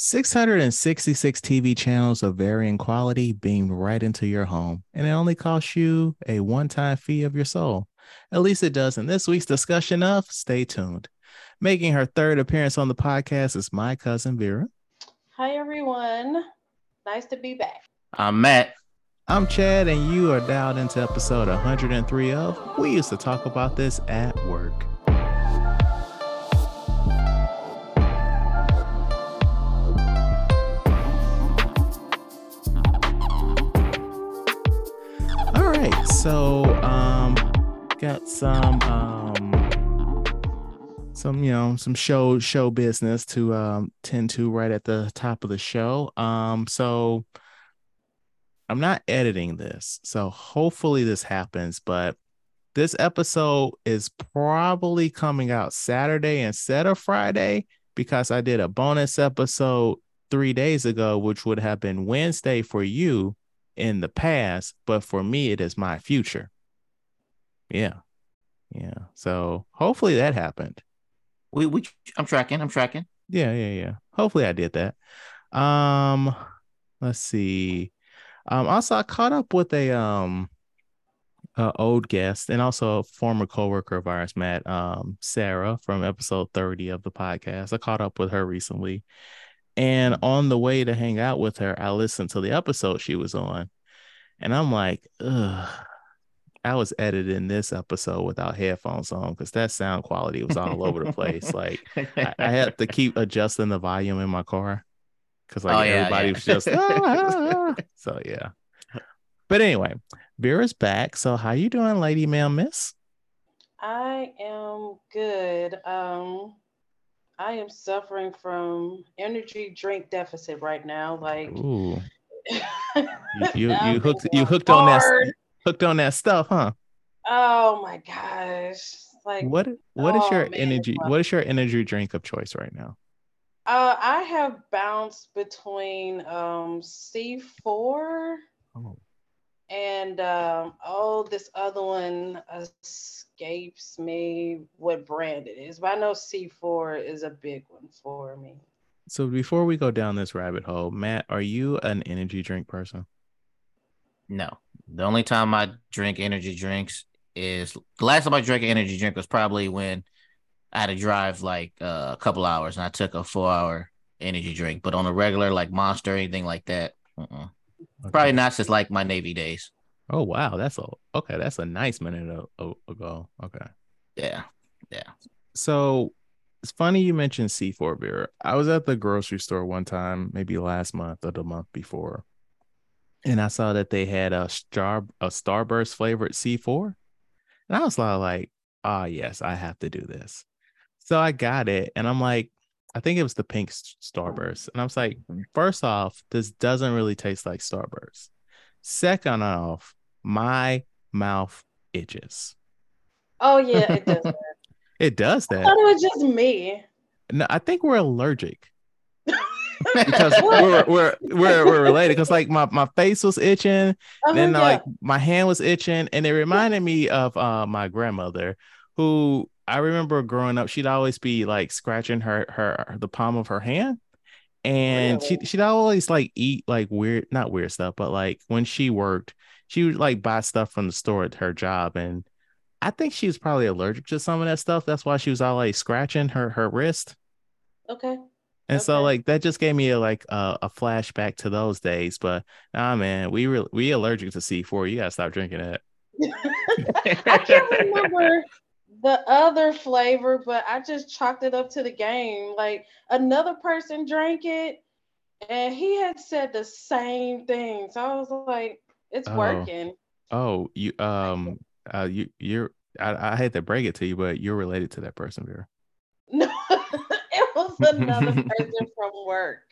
666 TV channels of varying quality beamed right into your home, and it only costs you a one time fee of your soul. At least it does in this week's discussion of Stay Tuned. Making her third appearance on the podcast is my cousin Vera. Hi, everyone. Nice to be back. I'm Matt. I'm Chad, and you are dialed into episode 103 of We Used to Talk About This at Work. So um, got some um, some you know some show show business to um tend to right at the top of the show. Um, so I'm not editing this, so hopefully this happens. But this episode is probably coming out Saturday instead of Friday because I did a bonus episode three days ago, which would have been Wednesday for you in the past, but for me, it is my future. Yeah. Yeah. So hopefully that happened. We we I'm tracking. I'm tracking. Yeah, yeah, yeah. Hopefully I did that. Um, let's see. Um, also I caught up with a um uh, old guest and also a former coworker of ours, Matt, um, Sarah from episode 30 of the podcast. I caught up with her recently. And on the way to hang out with her, I listened to the episode she was on. And I'm like, ugh, I was editing this episode without headphones on because that sound quality was all over the place. Like I, I, had to keep adjusting the volume in my car because like oh, yeah, everybody yeah. was just ah, so yeah. But anyway, Vera's back. So how you doing, Lady Ma'am Miss? I am good. Um I am suffering from energy drink deficit right now. Like Ooh. you you, you hooked you hooked hard. on that hooked on that stuff, huh? Oh my gosh. Like what what is oh, your man, energy what is your energy drink of choice right now? Uh I have bounced between um C4 oh. And um oh this other one escapes me what brand it is, but I know C4 is a big one for me. So before we go down this rabbit hole, Matt, are you an energy drink person? No. The only time I drink energy drinks is the last time I drank an energy drink was probably when I had to drive like uh, a couple hours and I took a four hour energy drink. But on a regular like Monster or anything like that, uh-uh. Okay. probably not just like my Navy days. Oh wow, that's a okay. That's a nice minute ago. Okay. Yeah, yeah. So it's funny you mentioned C4 Vera. I was at the grocery store one time, maybe last month or the month before, and I saw that they had a star a Starburst flavored C4, and I was like, "Ah, oh, yes, I have to do this." So I got it, and I'm like, I think it was the pink Starburst, and I was like, first off, this doesn't really taste like Starburst. Second off, my mouth itches. Oh yeah, it does. it does that. I thought it was just me. No, I think we're allergic because we're, we're we're we're related. Because like my my face was itching, oh, then like my hand was itching, and it reminded me of uh my grandmother, who I remember growing up. She'd always be like scratching her her the palm of her hand, and really? she she'd always like eat like weird not weird stuff, but like when she worked, she would like buy stuff from the store at her job, and I think she was probably allergic to some of that stuff. That's why she was all like scratching her her wrist. Okay. And okay. so like that just gave me a like a, a flashback to those days. But nah, man, we re- we allergic to C4. You gotta stop drinking it. I can't remember the other flavor, but I just chalked it up to the game. Like another person drank it, and he had said the same thing. So I was like, it's oh. working. Oh, you um, uh, you you're I, I hate to break it to you, but you're related to that person, Vera. No it was another person from work.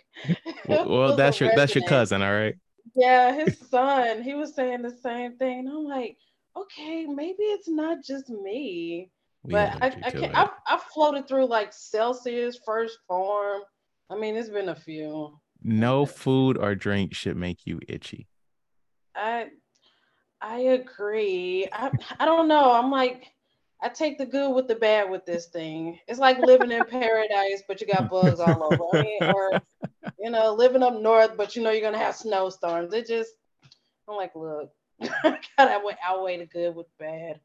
Well, that's your that's your cousin, all right. Yeah, his son. He was saying the same thing. And I'm like, okay, maybe it's not just me. We but I, I can't. I, I floated through like Celsius, 1st Phorm. I mean, it's been a few. No food or drink should make you itchy. I I agree. I I don't know. I'm like I take the good with the bad with this thing. It's like living in paradise, but you got bugs all over. I mean, or you know, living up north, but you know you're gonna have snowstorms. It just I'm like, look, I gotta outweigh the good with bad.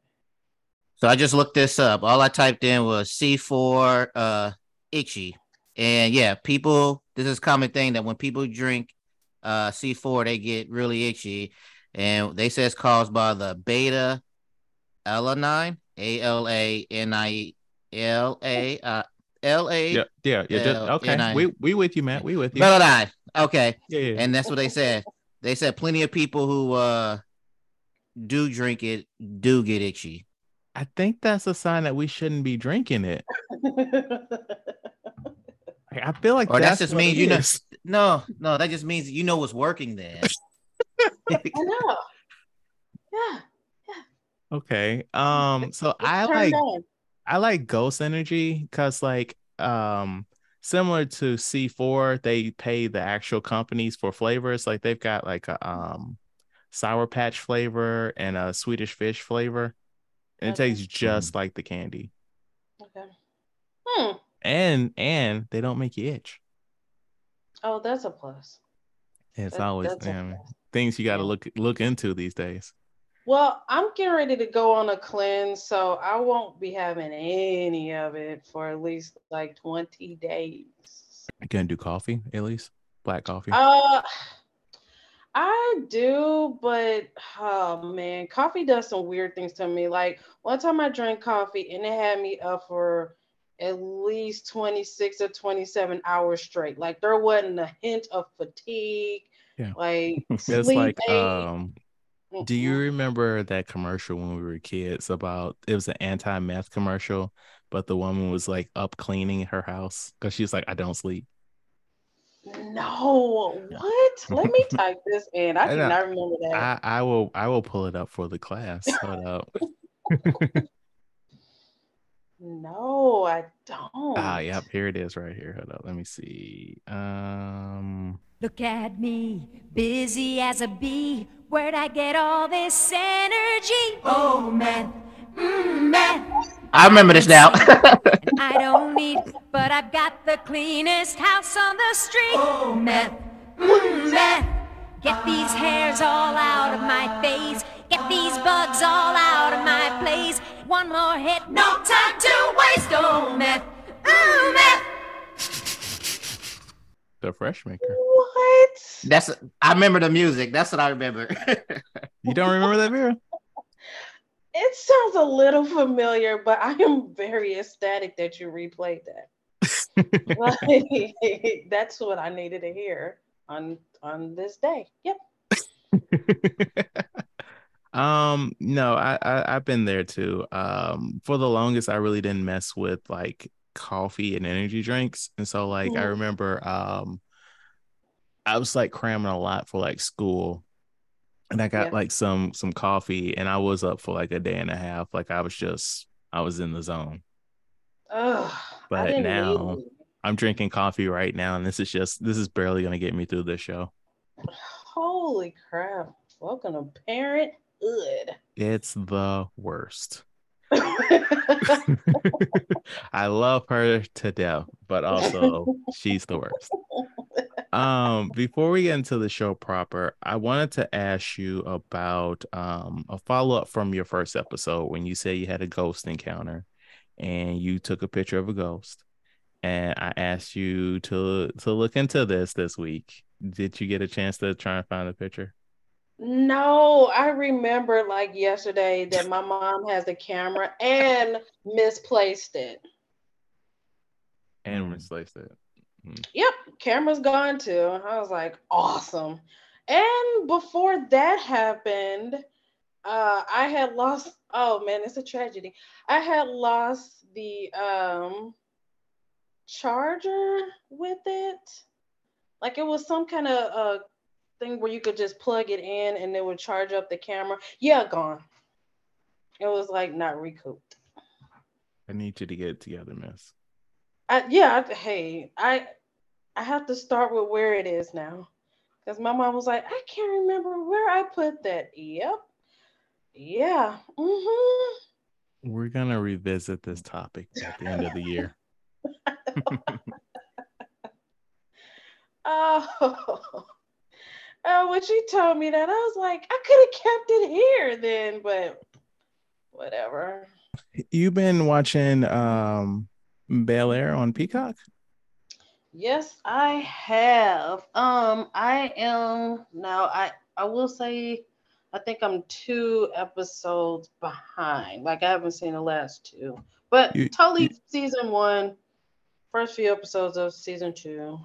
So I just looked this up. All I typed in was C4 uh itchy. And yeah, people this is common thing that when people drink uh C4 they get really itchy and they say it's caused by the beta alanine, A L A N I L A uh Yeah, yeah, yeah. Just, okay, we we with you, Matt. We with you. Melanine. Okay. Yeah, yeah. And that's what they said. They said plenty of people who uh do drink it do get itchy. I think that's a sign that we shouldn't be drinking it. I feel like or that just means you know. No, no, that just means you know what's working there. I know. Yeah. Yeah. Okay. Um. So I like on. I like Ghost Energy because like um similar to C4, they pay the actual companies for flavors. Like they've got like a um sour patch flavor and a Swedish fish flavor. And okay. it tastes just mm. like the candy. Okay. Hmm. And and they don't make you itch. Oh, that's a plus. It's that, always damn, things you got to look look into these days. Well, I'm getting ready to go on a cleanse, so I won't be having any of it for at least like 20 days. You gonna do coffee at least? Black coffee? Uh I do, but oh man, coffee does some weird things to me. Like one time I drank coffee and it had me up for at least 26 or 27 hours straight. Like there wasn't a hint of fatigue. Yeah. Like it's like um do you remember that commercial when we were kids about it was an anti-meth commercial, but the woman was like up cleaning her house because she's like, I don't sleep. No, what? Let me type this in. I, I cannot remember that. I, I will I will pull it up for the class. Hold up. no, I don't. Ah, yep, here it is right here. Hold up. Let me see. Um Look at me, busy as a bee. Where'd I get all this energy? Oh man, I remember this now. I don't need, but I've got the cleanest house on the street. Oh man, mm, man. Get these hairs all out of my face. Get these bugs all out of my place. One more hit, no time to waste. Oh man, mm, man the fresh maker. What? That's I remember the music. That's what I remember. you don't remember that, Vera? It sounds a little familiar, but I am very ecstatic that you replayed that. like, that's what I needed to hear on on this day. Yep. um no I, I i've been there too um for the longest i really didn't mess with like coffee and energy drinks. And so like mm. I remember um I was like cramming a lot for like school. And I got yeah. like some some coffee and I was up for like a day and a half. Like I was just I was in the zone. Oh, but now I'm drinking coffee right now, and this is just this is barely gonna get me through this show. Holy crap. Welcome to parenthood. It's the worst. I love her to death, but also she's the worst. Um, before we get into the show proper, I wanted to ask you about um a follow up from your first episode when you said you had a ghost encounter and you took a picture of a ghost. And I asked you to to look into this this week. Did you get a chance to try and find the picture? No, I remember like yesterday that my mom has a camera and misplaced it. And misplaced it. Mm. Yep, camera's gone too. I was like, awesome. And before that happened, uh, I had lost. Oh man, it's a tragedy. I had lost the um charger with it. Like it was some kind of uh thing where you could just plug it in and it would charge up the camera. Yeah, gone. It was like not recouped. I need you to get it together, miss. I, yeah, I, hey, I I have to start with where it is now. Because my mom was like, I can't remember where I put that. Yep. Yeah. Mm-hmm. We're gonna revisit this topic at the end of the year. Oh, oh, when she told me that, I was like, I could have kept it here then, but whatever. You've been watching um Bel Air on Peacock? Yes, I have. Um, I am now. I I will say, I think I'm two episodes behind. Like I haven't seen the last two, but You- totally you- season one, first few episodes of season two.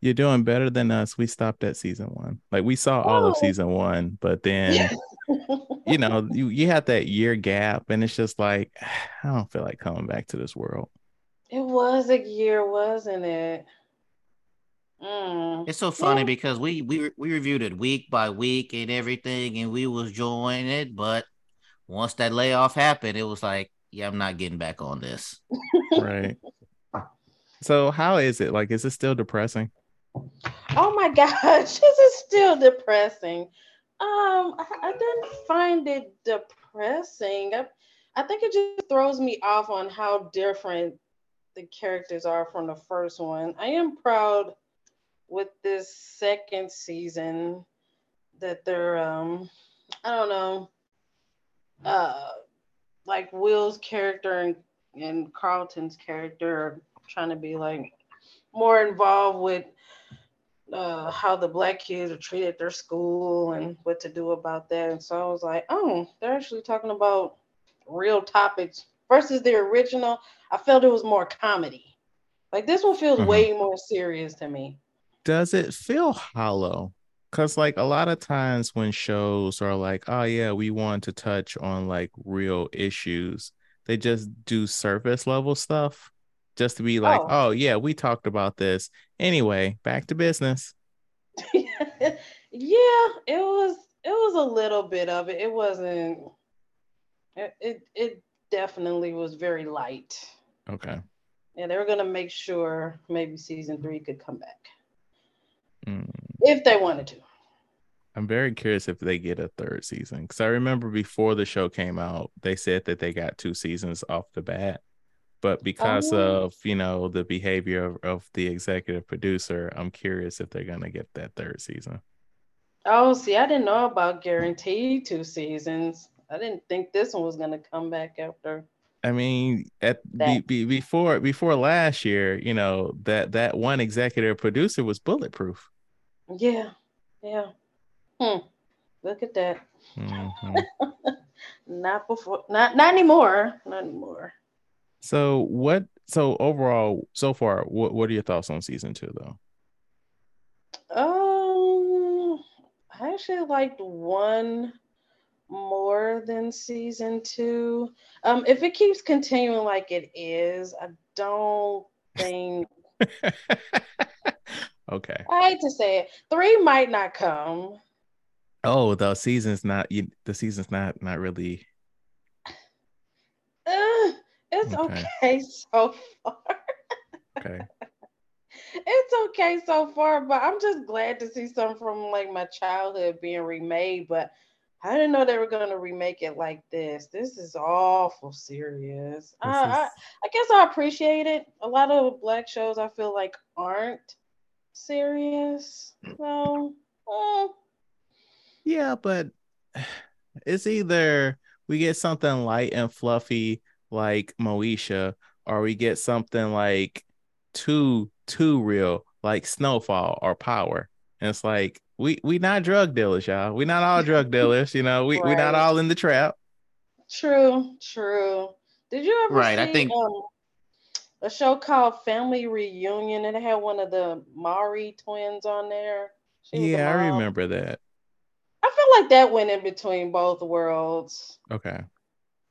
You're doing better than us. We stopped at season one. Like we saw all of Oh. season one, but then you know, you, you had that year gap, and it's just like I don't feel like coming back to this world. It was a year, wasn't it? Mm. It's so funny Yeah. because we we we reviewed it week by week and everything, and we was enjoying it. But once that layoff happened, it was like, yeah, I'm not getting back on this. Right. so how is it? Like, is it still depressing? Oh my gosh, this is still depressing. Um, I, I didn't find it depressing. I, I think it just throws me off on how different the characters are from the first one. I am proud with this second season that they're um I don't know uh like Will's character and, and Carlton's character are trying to be like more involved with uh, how the black kids are treated at their school and what to do about that. And so I was like, oh, they're actually talking about real topics versus the original. I felt it was more comedy. Like this one feels Mhm. way more serious to me. Does it feel hollow? Because like a lot of times when shows are like, oh yeah, we want to touch on like real issues, they just do surface level stuff just to be like, Oh. oh yeah, we talked about this. Anyway, back to business. yeah, it was it was a little bit of it. It wasn't it it, it definitely was very light. Okay. Yeah, they were gonna make sure maybe season three could come back Mm. if they wanted to. I'm very curious if they get a third season because I remember before the show came out, they said that they got two seasons off the bat. But because Oh. of you know the behavior of, of the executive producer, I'm curious if they're gonna get that third season. Oh, see, I didn't know about guaranteed two seasons. I didn't think this one was gonna come back after. I mean, at be, be, before before last year, you know that that one executive producer was bulletproof. Yeah, yeah. Hmm. Look at that. Mhm. Not before. Not not anymore. Not anymore. so what? So overall, so far, what what are your thoughts on season two though? Um, I actually liked one more than season two. Um, if it keeps continuing like it is, I don't think. okay. I hate to say it. Three might not come. Oh, the season's not you. The season's not not really. Uh, it's Okay. okay so far. Okay. It's okay so far, but I'm just glad to see something from like my childhood being remade. But I didn't know they were gonna remake it like this. This is awful serious. I, I, I guess I appreciate it. A lot of black shows I feel like aren't serious. So, eh, Yeah, but it's either we get something light and fluffy like Moesha, or we get something like too too real like Snowfall or Power. And it's like we we not drug dealers, y'all. We not all drug dealers, you know. We we not all in the trap. true, true. Did you ever Right, I think- um, a show called Family Reunion and it had one of the Mowry twins on there? She Yeah, I remember that. I feel like that went in between both worlds. Okay.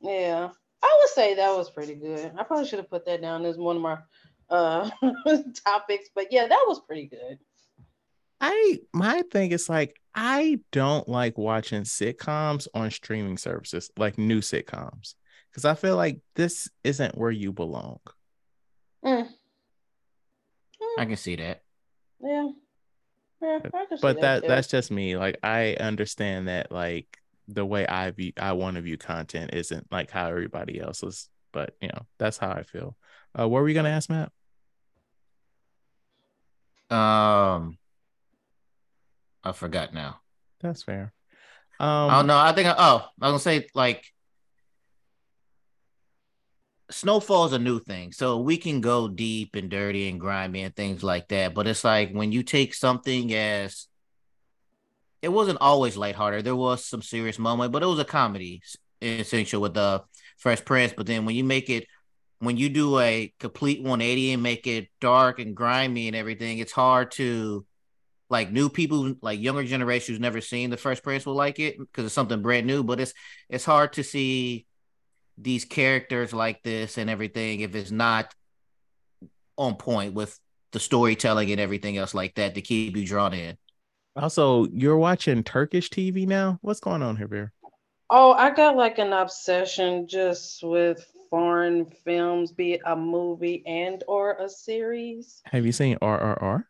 Yeah. I would say that was pretty good. I probably should have put that down as one of my uh topics, but yeah, that was pretty good. I my thing is like I don't like watching sitcoms on streaming services, like new sitcoms, because I feel like this isn't where you belong. Mm. I can see that. Yeah. Yeah, I can see But that too. that's just me. Like I understand that like the way I view I want to view content isn't like how everybody else is, but you know that's how I feel. Uh, what were you gonna ask, Matt? Um, I forgot now. That's fair. Um, oh no, I think. I, oh, I was gonna say like snowfall is a new thing, so we can go deep and dirty and grimy and things like that. But it's like when you take something as it wasn't always lighthearted. There was some serious moment, but it was a comedy essential with the Fresh Prince. But then when you make it, when you do a complete 180 and make it dark and grimy and everything, it's hard to like new people, like younger generation who's never seen the Fresh Prince will like it because it's something brand new. But it's it's hard to see these characters like this and everything if it's not on point with the storytelling and everything else like that to keep you drawn in. Also, you're watching Turkish TV now. What's going on here, Vera? Oh, I got like an obsession just with foreign films, be it a movie and or a series. Have you seen RRR?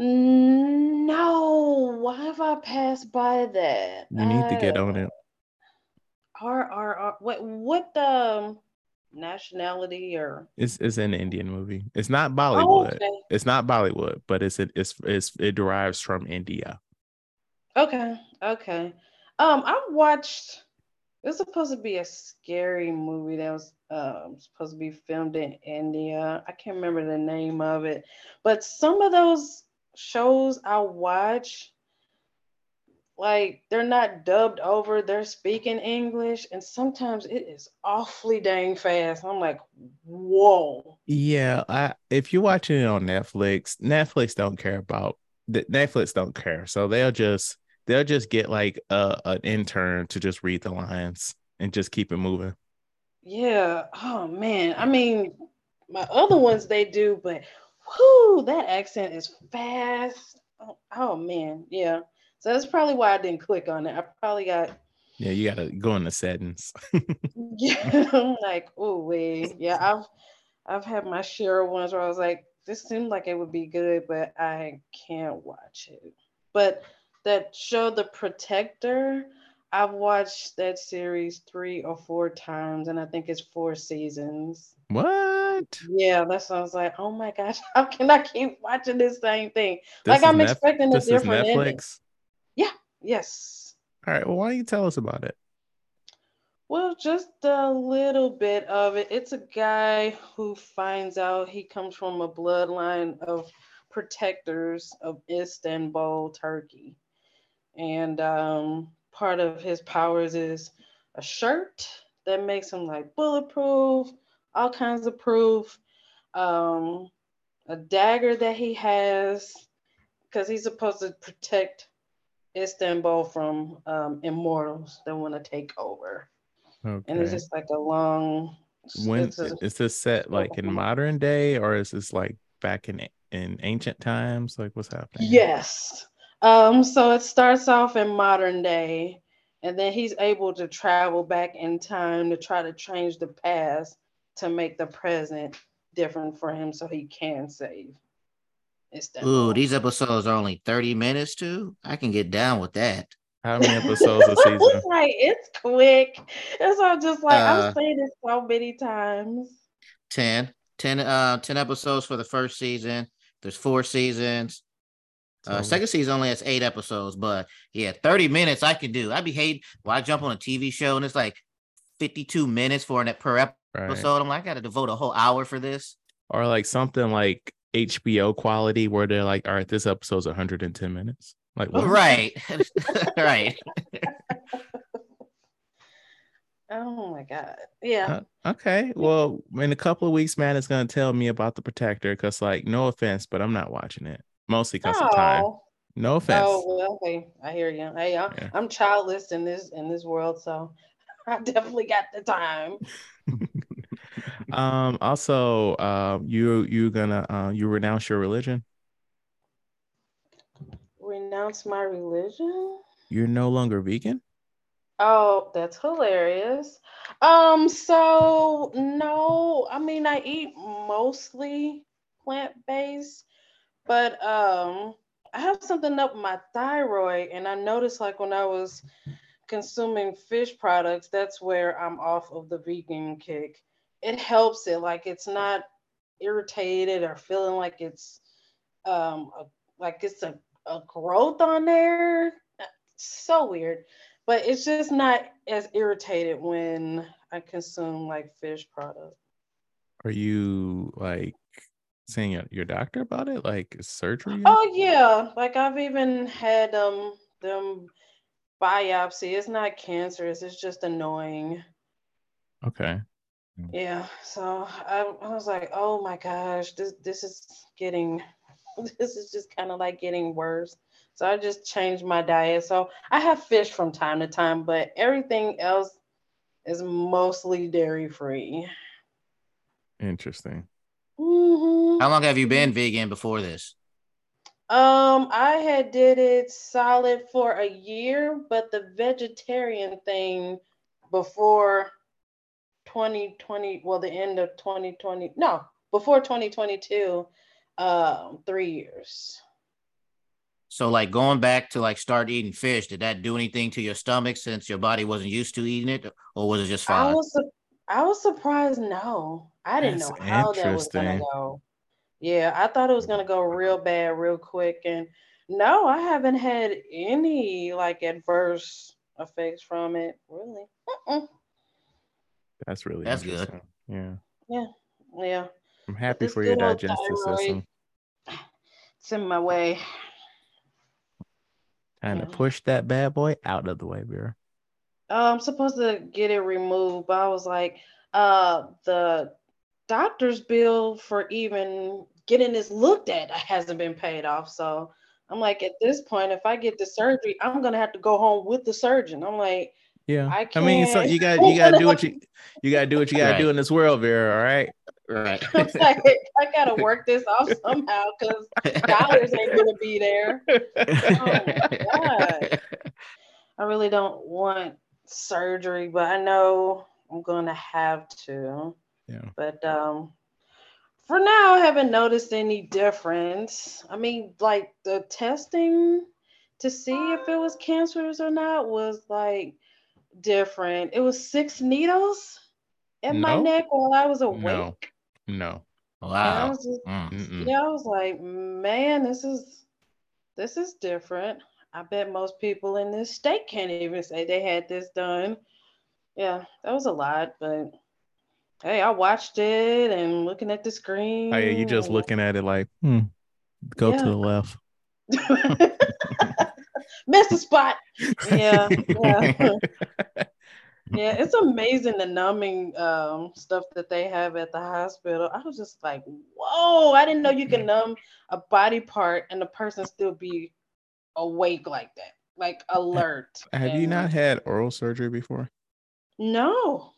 No, why have I passed by that? You need to get on it. R R R. What what the nationality or? It's it's an Indian movie. It's not Bollywood. Oh, okay. It's not Bollywood, but it's it, it's it's it derives from India. Okay. Okay. Um, I watched. It was supposed to be a scary movie that was um, supposed to be filmed in India. I can't remember the name of it, but some of those shows I watch, like they're not dubbed over, they're speaking English, and sometimes it is awfully dang fast. I'm like, whoa. Yeah, I if you're watching it on Netflix, Netflix don't care about the Netflix don't care, so they'll just they'll just get like a an intern to just read the lines and just keep it moving. Yeah. Oh man. I mean, my other ones they do, but whoo, that accent is fast. Oh, oh, man, yeah. So that's probably why I didn't click on it. I probably got. Yeah, you gotta go in the settings. yeah, I'm like, oh wait, yeah. I've I've had my share of ones where I was like, this seemed like it would be good, but I can't watch it. But that show, The Protector, I've watched that series three or four times, and I think it's four seasons. What? Yeah, that's what I was like. Oh my gosh, how can I keep watching this same thing? This like I'm Netflix? expecting a different Netflix. Ending. Yeah. Yes. All right. Well, why don't you tell us about it? Well, just a little bit of it. It's a guy who finds out he comes from a bloodline of protectors of Istanbul, Turkey, and um, part of his powers is a shirt that makes him like bulletproof all kinds of proof. Um, a dagger that he has, because he's supposed to protect Istanbul from um, immortals that want to take over. Okay. And it's just like a long. When a, is this set like in modern day or is this like back in in ancient times? Like what's happening? Yes. Um. So it starts off in modern day, and then he's able to travel back in time to try to change the past to make the present different for him so he can save. Ooh, these episodes are only 30 minutes too. I can get down with that. How many episodes a season? it's like it's quick. It's all just like uh, I've seen it so many times. 10. 10 uh 10 episodes for the first season. There's four seasons. Uh, second season only has eight episodes, but yeah, 30 minutes I can do. I'd be hate well, I jump on a TV show and it's like 52 minutes for an per episode right. episode. I'm like, I got to devote a whole hour for this. Or like something like HBO quality where they're like, all right, this episode's 110 minutes. Like, what? right, right. oh my god, yeah. Uh, okay, well, in a couple of weeks, man, it's gonna tell me about the Protector because, like, no offense, but I'm not watching it mostly because oh. of time. No offense. Oh well, okay, I hear you. Hey, I'm, yeah. I'm childless in this in this world, so I definitely got the time. Um. Also, uh, you you gonna uh, you renounce your religion? Renounce my religion? You're no longer vegan. Oh, that's hilarious. Um. So no, I mean I eat mostly plant based, but um, I have something up my thyroid, and I noticed like when I was consuming fish products, that's where I'm off of the vegan kick. It helps it, like it's not irritated or feeling like it's um a, like it's a, a growth on there. So weird. But it's just not as irritated when I consume like fish product. Are you like seeing your, your doctor about it? Like surgery? Oh yeah. Like I've even had um them biopsy. It's not cancerous, it's just annoying. Okay. Yeah. So I, I was like, oh my gosh, this this is getting this is just kind of like getting worse. So I just changed my diet. So I have fish from time to time, but everything else is mostly dairy free. Interesting. Mhm. How long have you been vegan before this? Um, I had did it solid for a year, but the vegetarian thing before 2020, well, the end of 2020, no, before 2022, um, three years. So like going back to like start eating fish, did that do anything to your stomach since your body wasn't used to eating it, or was it just I fine? was su- I was surprised. No, I didn't That's know how that was gonna go. Yeah, I thought it was gonna go real bad, real quick, and no, I haven't had any like adverse effects from it. Really. Mm-mm. That's really That's good. interesting. Yeah. Yeah, Yeah. I'm happy for your digestive thyroid- system. it's in my way. Trying to push that bad boy out of the way, Vera. Uh, I'm supposed to get it removed, but I was like, uh, the doctor's bill for even getting this looked at hasn't been paid off. So I'm like, at this point, if I get the surgery, I'm gonna have to go home with the surgeon. I'm like, Yeah. I I mean, so you got you gotta do what you you gotta do what you gotta do in this world, Vera. All right. Right. I'm like, I gotta work this off somehow because dollars ain't gonna be there. my God. I really don't want surgery, but I know I'm gonna have to. Yeah. But um for now I haven't noticed any difference. I mean, like the testing to see if it was cancerous or not was like different. It was six needles in my neck while I was awake. No. No. And I wow. was just yeah, I was like, man, this is this is different. I bet most people in this state can't even say they had this done. Yeah, that was a lot, but hey, I watched it and looking at the screen. Oh yeah, you just looking at it like, hmm, go Yeah. to the left. Missed the spot. Yeah, yeah. yeah, it's amazing the numbing um, stuff that they have at the hospital. I was just like, whoa, I didn't know you can numb a body part and the person still be awake like that, like alert. Have you and- not had oral surgery before? No.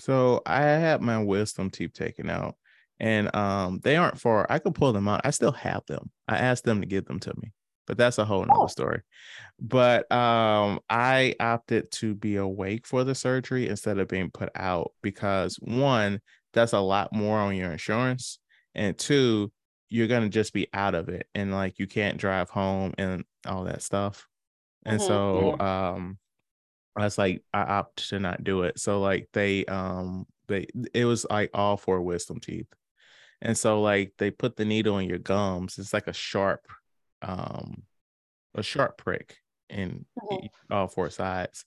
So I had my wisdom teeth taken out, and um, they aren't far. I could pull them out. I still have them. I asked them to give them to me, but that's a whole nother Oh. story. But um, I opted to be awake for the surgery instead of being put out because one, that's a lot more on your insurance, and two, you're gonna just be out of it, and like you can't drive home and all that stuff. And Mhm, so um I was like, I opt to not do it. So like they um they it was like all four wisdom teeth. And so like they put the needle in your gums. It's like a sharp um a sharp prick in Mhm. e- all four sides.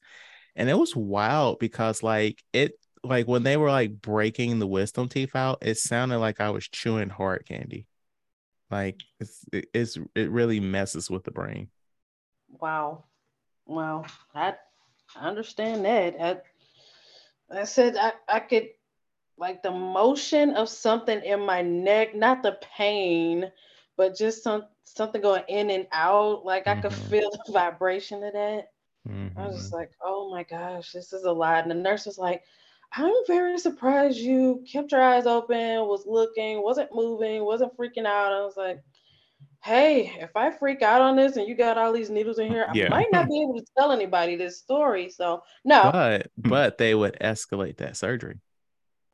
And it was wild because like it like when they were like breaking the wisdom teeth out, it sounded like I was chewing hard candy. Like it's it- it's it really messes with the brain. Wow. Wow. I I understand that. I I said I, I could like the motion of something in my neck, not the pain, but just some something going in and out. Like I could Mhm. feel the vibration of that. I was just like, oh my gosh, this is a lot. And the nurse was like, I'm very surprised you kept your eyes open, was looking, wasn't moving, wasn't freaking out. I was like, hey, if I freak out on this and you got all these needles in here, Yeah. I might not be able to tell anybody this story. So no. but but they would escalate that surgery.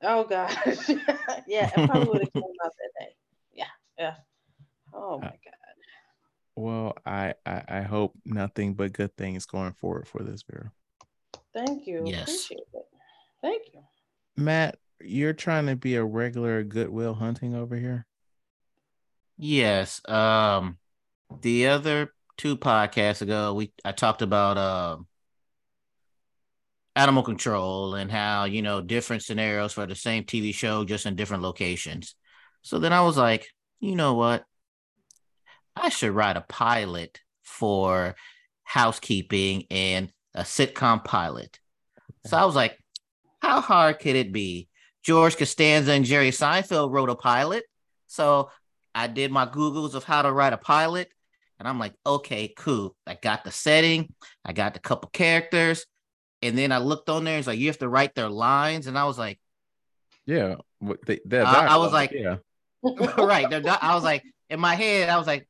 oh gosh. yeah, it probably would have came out that day. Yeah, yeah. Oh my god. Well, I, I I hope nothing but good things going forward for this Vera. Thank you. Yes. Appreciate it. Thank you. Matt, you're trying to be a regular Good Will Hunting over here. Yes. Um, the other two podcasts ago, we I talked about uh, animal control and how you know different scenarios for the same TV show, just in different locations. So then I was like, you know what? I should write a pilot for housekeeping and a sitcom pilot. So I was like, how hard could it be? George Costanza and Jerry Seinfeld wrote a pilot. So I did my Googles of how to write a pilot. And I'm like, okay, cool. I got the setting, I got the couple characters. And then I looked on there, it's like, you have to write their lines. And I was like, yeah. They, I, I, was like, yeah. right. They're. I was like, in my head, I was like,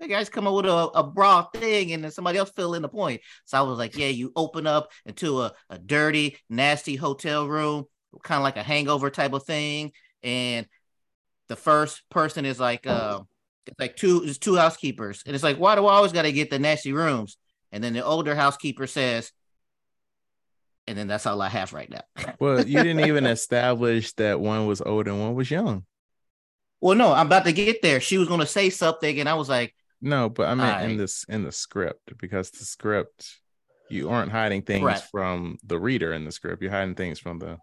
the guys come up with a, a broad thing and then somebody else fill in the point. So I was like, yeah, you open up into a, a dirty, nasty hotel room, kind of like a hangover type of thing. And the first person is like, uh, it's like two, it's two housekeepers. And it's like, why do I always got to get the nasty rooms? And then the older housekeeper says, and then that's all I have right now. well, you didn't even establish that one was old and one was young. Well, no, I'm about to get there. She was going to say something, and I was like, no, but I mean I... in this in the script because the script you aren't hiding things right. from the reader in the script. You're hiding things from the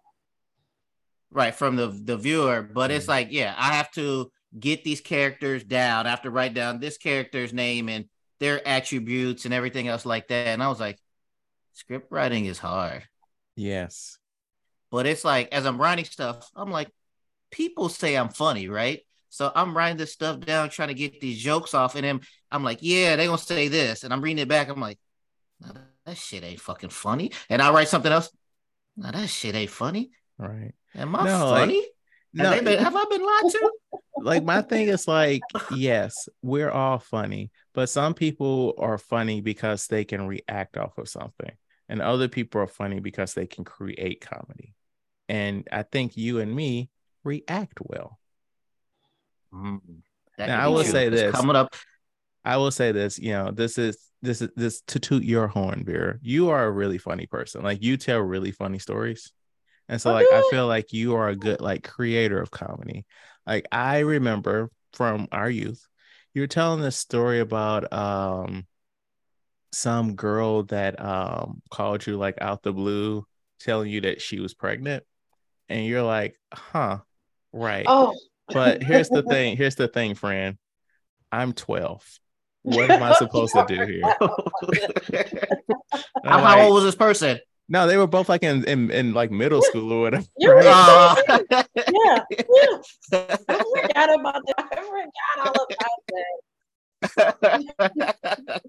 right from the the viewer. But mm-hmm. it's like, yeah, I have to get these characters down. I have to write down this character's name and their attributes and everything else like that. And I was like, script writing is hard. Yes. But it's like as I'm writing stuff, I'm like, people say I'm funny, right? So I'm writing this stuff down, trying to get these jokes off, and then I'm like, yeah, they gonna say this, and I'm reading it back. I'm like, no, that shit ain't fucking funny. And I write something else. No, that shit ain't funny. Right. Am I no, funny? Like, no, have, been, have I been lied to? like my thing is like, yes, we're all funny, but some people are funny because they can react off of something, and other people are funny because they can create comedy. And I think you and me react well. Mm, now, I will true. say this coming up. I will say this, you know, this is this is this to toot your horn, Vera. You are a really funny person. Like you tell really funny stories. And so, like, I feel like you are a good like creator of comedy. Like I remember from our youth, you were telling this story about um some girl that um called you like out the blue, telling you that she was pregnant, and you're like, huh, right. Oh, but here's the thing. Here's the thing, friend. I'm 12. What am I supposed to do here? how, like, how old was this person? No, they were both like in in, in like middle school or whatever. Right? Uh, yeah, yeah. I forgot about that. I forgot all about that.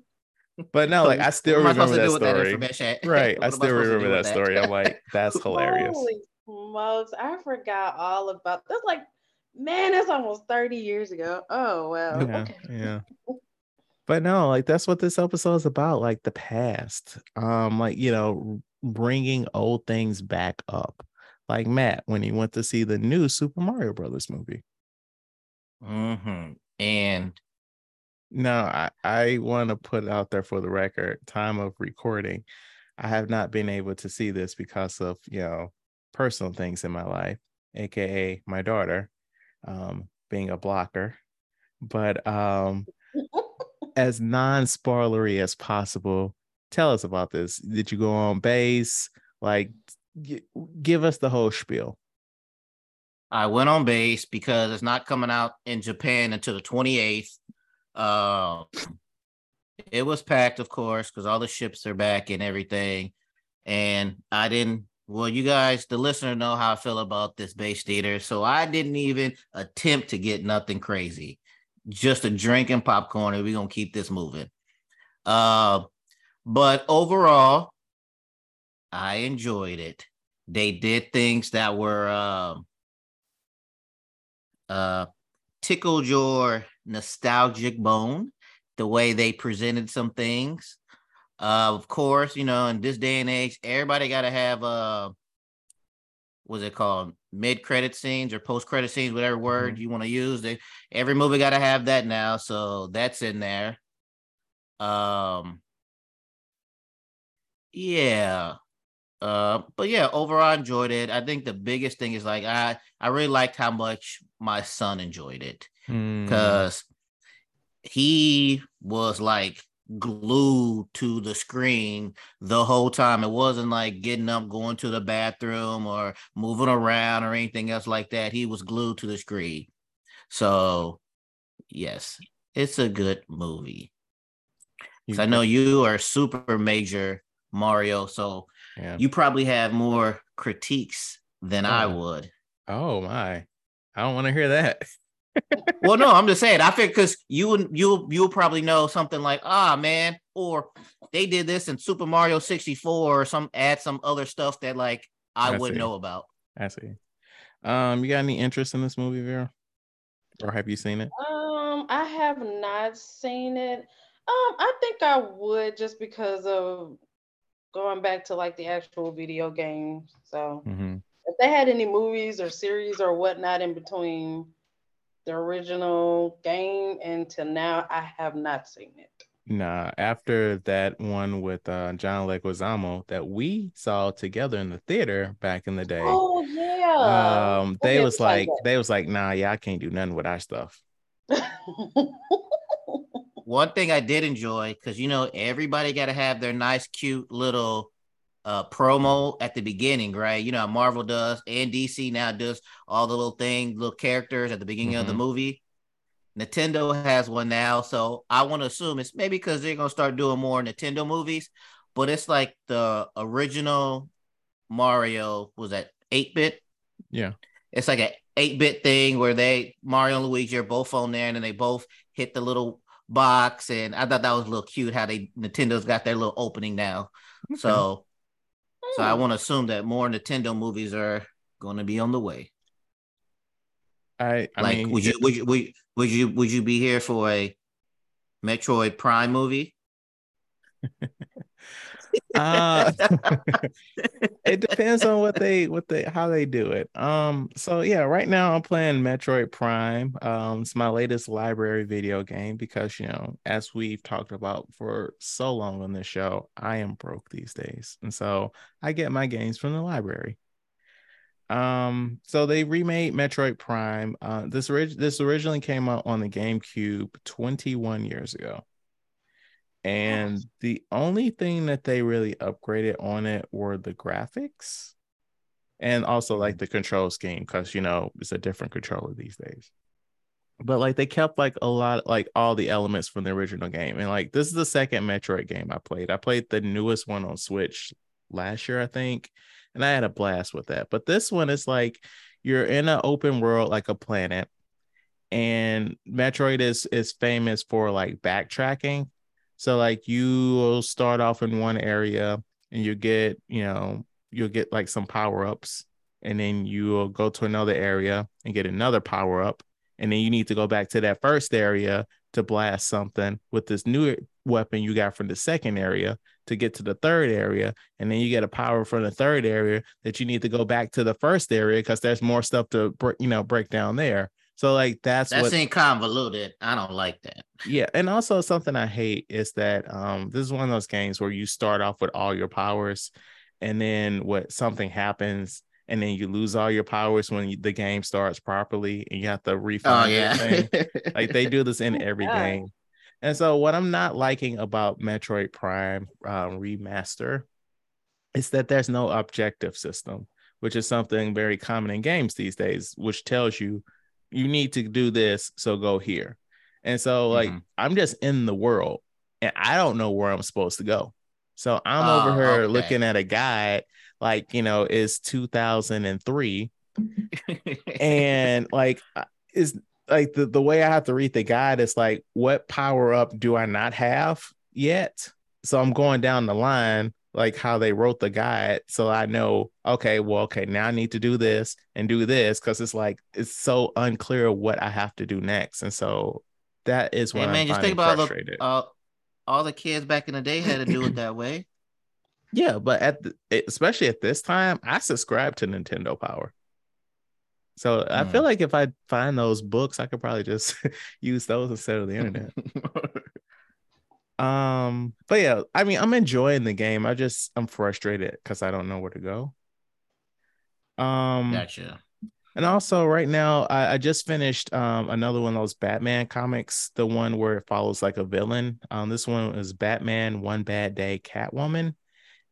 but no, like I still remember that story. That right, I still remember that, that story. I'm like, that's hilarious. Holy smokes, I forgot all about. That's like Man, that's almost 30 years ago. Oh, wow. Yeah. Okay. yeah. But no, like that's what this episode is about, like the past. Um, like you know, bringing old things back up. Like Matt when he went to see the new Super Mario Brothers movie. Mm-hmm. And no, I, I want to put out there for the record, time of recording. I have not been able to see this because of, you know, personal things in my life, aka my daughter um, being a blocker. But um, as non-spoilery as possible, tell us about this. Did you go on base? Like, g- give us the whole spiel. I went on base because it's not coming out in Japan until the 28th. Uh, it was packed, of course, because all the ships are back and everything. And I didn't well, you guys, the listener, know how I feel about this base theater. So I didn't even attempt to get nothing crazy. Just a drink and popcorn, and we're gonna keep this moving. Uh, but overall, I enjoyed it. They did things that were uh, uh tickled your nostalgic bone, the way they presented some things. Uh, of course, you know, in this day and age, everybody got to have uh, what's it called? Mid credit scenes or post credit scenes, whatever word mm-hmm. you want to use. They, every movie got to have that now, so that's in there. Um, yeah. Uh, but yeah, overall I enjoyed it. I think the biggest thing is like I I really liked how much my son enjoyed it because. Mm he was like glued to the screen the whole time. It wasn't like getting up, going to the bathroom, or moving around or anything else like that. He was glued to the screen. So, yes, it's a good movie. I know you are super major Mario, so yeah. you probably have more critiques than oh. I would. Oh my. I don't want to hear that. well, no, I'm just saying. I think because you would you you'll probably know something like, ah, man, or they did this in Super Mario 64 or some add some other stuff that like I, I wouldn't know about. I see. Um, you got any interest in this movie, Vera? Or have you seen it? Um, I have not seen it. Um, I think I would just because of going back to like the actual video game. So mm-hmm. if they had any movies or series or whatnot in between the original game and to now, I have not seen it. Nah, after that one with uh, John Leguizamo that we saw together in the theater back in the day. Oh yeah. Um, they was like, they was like, nah, yeah, I can't do nothing with our stuff. one thing I did enjoy because you know everybody got to have their nice, cute little uh, promo at the beginning, right? You know how Marvel does and DC now does all the little thing, little characters at the beginning mm-hmm. of the mm-hmm. movie. Nintendo has one now, so I want to assume it's maybe because they're gonna start doing more Nintendo movies, but it's like the original Mario was that eight bit. Yeah, it's like an eight bit thing where they Mario and Luigi are both on there, and then they both hit the little box, and I thought that was a little cute how they Nintendo's got their little opening now. Okay. So, so I want to assume that more Nintendo movies are going to be on the way. I, I like, mean, would you, would you would would you would you be here for a Metroid Prime movie? uh, it depends on what they what they how they do it. Um, so yeah, right now I'm playing Metroid Prime. Um, it's my latest library video game because you know, as we've talked about for so long on this show, I am broke these days, and so I get my games from the library. Um, so they remade Metroid Prime. Uh, this orig- this originally came out on the GameCube 21 years ago. And the only thing that they really upgraded on it were the graphics and also like mm-hmm. the control scheme because you know it's a different controller these days. But like they kept like a lot like all the elements from the original game. And like this is the second metroid game i played. I played the newest one on switch last year i think and i had a blast with that. But this one is like you're in an open world like a planet and metroid is is famous for like backtracking so like you will start off in one area and you get, you know, you'll get like some power ups and then you will go to another area and get another power up and then you need to go back to that first area to blast something with this new weapon you got from the second area to get to the third area and then you get a power from the third area that you need to go back to the first area because there's more stuff to you know break down there so like that's that's what, convoluted. I don't like that. Yeah, and also something I hate is that um this is one of those games where you start off with all your powers, and then what something happens, and then you lose all your powers when you, the game starts properly, and you have to refine. Oh yeah, like they do this in every yeah. game. And so what I'm not liking about Metroid Prime um, remaster is that there's no objective system, which is something very common in games these days, which tells you you need to do this, so go here. And so like mm-hmm. I'm just in the world and I don't know where I'm supposed to go. So I'm over here okay. looking at a guide like, you know, it's 2003 and like is like the, the way I have to read the guide is like what power up do I not have yet? So I'm going down the line like how they wrote the guide. So i know okay well okay now i need to do this and do this because it's like it's so unclear what i have to do next. And so that is what hey, man I'm just think about all the, uh, all the kids back in the day had to do it that way. Yeah but at the, especially at this time i subscribe to nintendo power. So mm. i feel hmm. like if i find those books i could probably just use those instead of the internet Um, but yeah, I mean, I'm enjoying the game. I just I'm frustrated because I don't know where to go. Um, gotcha. And also, right now, I, I just finished um, another one of those Batman comics, the one where it follows like a villain. Um, this one is Batman One Bad Day Catwoman.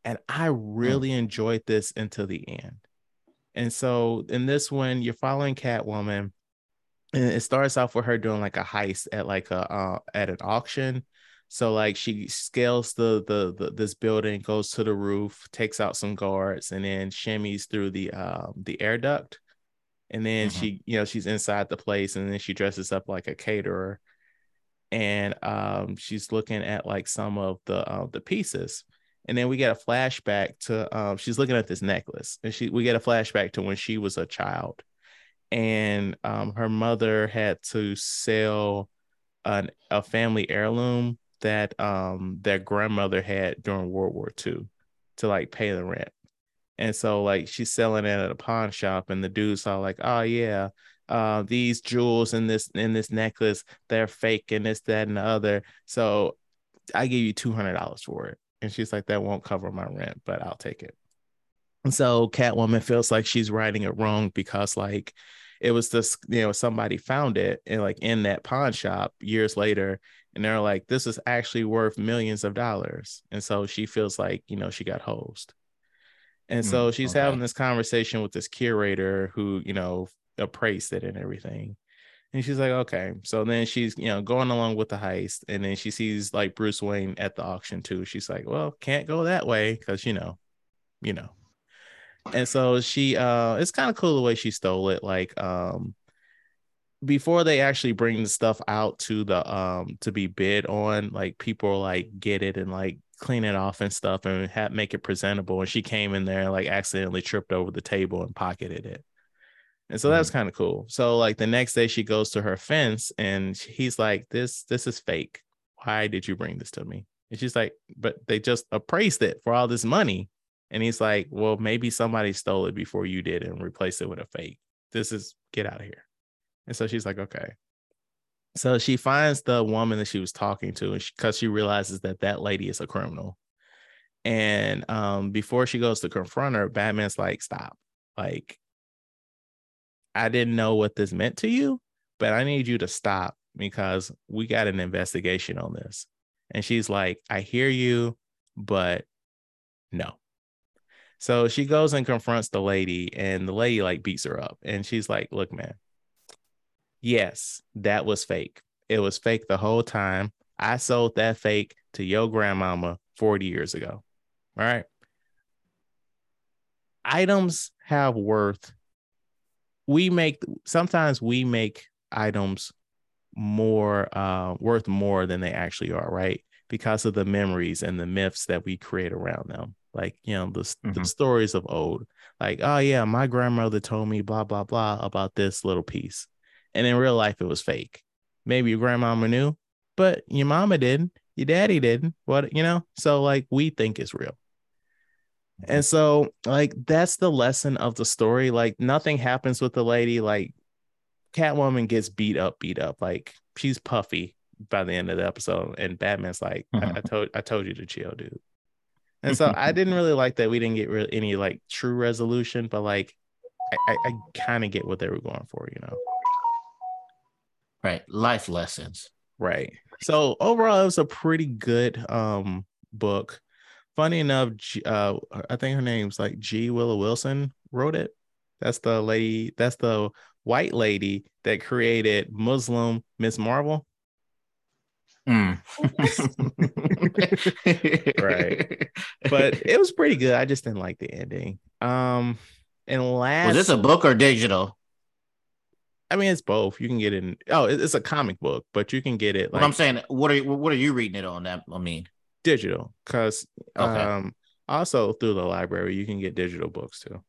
And I really mm. enjoyed this until the end. And so in this one, you're following Catwoman, and it starts off with her doing like a heist at like a uh, at an auction. So like she scales the, the the this building, goes to the roof, takes out some guards, and then shimmies through the um the air duct. And then mm-hmm. she you know she's inside the place and then she dresses up like a caterer. And um she's looking at like some of the uh, the pieces. And then we get a flashback to um she's looking at this necklace and she we get a flashback to when she was a child. And um her mother had to sell an, a family heirloom that um their grandmother had during World War II to like pay the rent and so like she's selling it at a pawn shop, and the dude's all like, "Oh yeah, uh, these jewels in this in this necklace, they're fake, and this, that, and the other. So I give you two hundred dollars for it." And she's like, "That won't cover my rent, but I'll take it." And so Catwoman feels like she's writing it wrong because like it was this, you know, somebody found it and like in that pawn shop years later, and they're like, "This is actually worth millions of dollars," and so she feels like you know she got hosed. And mm, so she's okay. having this conversation with this curator who, you know, appraised it and everything. And she's like, okay. So then she's, you know, going along with the heist. And then she sees like Bruce Wayne at the auction too. She's like, well, can't go that way because, you know, you know. And so she, uh, it's kind of cool the way she stole it. Like, um, before they actually bring the stuff out to the um to be bid on like people like get it and like clean it off and stuff and have, make it presentable. And she came in there and like accidentally tripped over the table and pocketed it. And so that's mm. kind of cool. So like the next day she goes to her fence and he's like, this, this is fake. Why did you bring this to me? And she's like, but they just appraised it for all this money. And he's like, well, maybe somebody stole it before you did and replaced it with a fake. This is get out of here. And so she's like, okay. So she finds the woman that she was talking to, and because she, she, realizes that that lady is a criminal. And um, before she goes to confront her, Batman's like, "Stop! Like, I didn't know what this meant to you, but I need you to stop because we got an investigation on this." And she's like, "I hear you, but no." So she goes and confronts the lady, and the lady like beats her up, and she's like, "Look, man, yes, that was fake. It was fake the whole time. I sold that fake to your grandmama 40 years ago. All right. Items have worth. We make sometimes we make items more uh, worth more than they actually are, right? Because of the memories and the myths that we create around them. Like, you know, the, mm-hmm. the stories of old. Like, oh yeah, my grandmother told me blah blah blah about this little piece and in real life it was fake. Maybe your grandmama knew, but your mama didn't, your daddy didn't. What you know? So like we think it's real. And so like that's the lesson of the story. Like nothing happens with the lady. Like Catwoman gets beat up, beat up. Like she's puffy by the end of the episode, and Batman's like, I, I mm-hmm. told I told you to chill, dude. And so I didn't really like that we didn't get really any like true resolution, but like I, I, I kind of get what they were going for, you know. Right. Life lessons. Right. So overall, it was a pretty good um book. Funny enough, uh, I think her name's like G. Willow Wilson wrote it. That's the lady. That's the white lady that created Muslim Miss Marvel. Mm. right. But it was pretty good. I just didn't like the ending. Um, and last was this a book or digital? I mean, it's both. You can get it in. Oh, it's a comic book, but you can get it. Like, what I'm saying, what are you, what are you reading it on? That I mean, digital. Because okay. um, also through the library, you can get digital books too.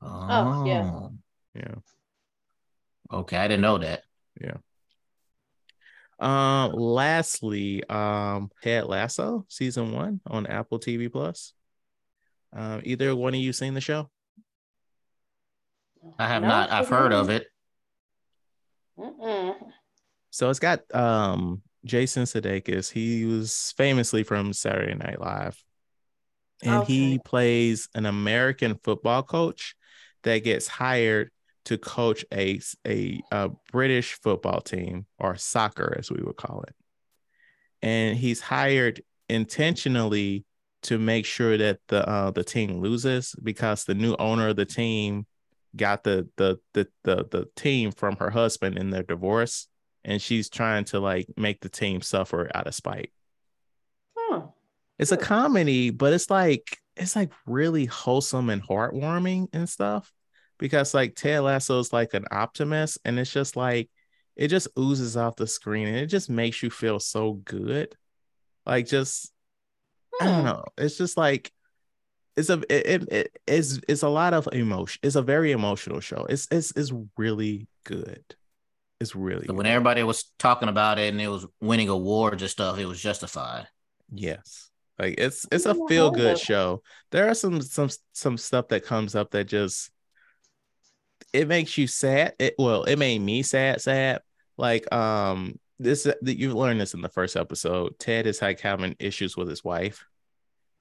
Oh, oh yeah, yeah. Okay, I didn't know that. Yeah. Um. Lastly, um, Ted Lasso season one on Apple TV Plus. Um, either one of you seen the show? I have no, not. I've heard of it. Mm-mm. So it's got um Jason Sudeikis. He was famously from Saturday Night Live, and okay. he plays an American football coach that gets hired to coach a, a, a British football team or soccer, as we would call it. And he's hired intentionally to make sure that the uh, the team loses because the new owner of the team got the the the the, the team from her husband in their divorce and she's trying to like make the team suffer out of spite. Huh. It's a comedy, but it's like it's like really wholesome and heartwarming and stuff because like Ted Lasso is like an optimist and it's just like it just oozes off the screen and it just makes you feel so good. Like just I don't Hmm. know. It's just like it's a it, it, it it's it's a lot of emotion. It's a very emotional show. It's it's it's really good. It's really So when everybody was talking about it and it was winning awards and stuff, it was justified. Yes. Like it's it's a feel good show. There are some some some stuff that comes up that just it makes you sad. It well, it made me sad, sad. Like um this that you learned this in the first episode. Ted is like having issues with his wife.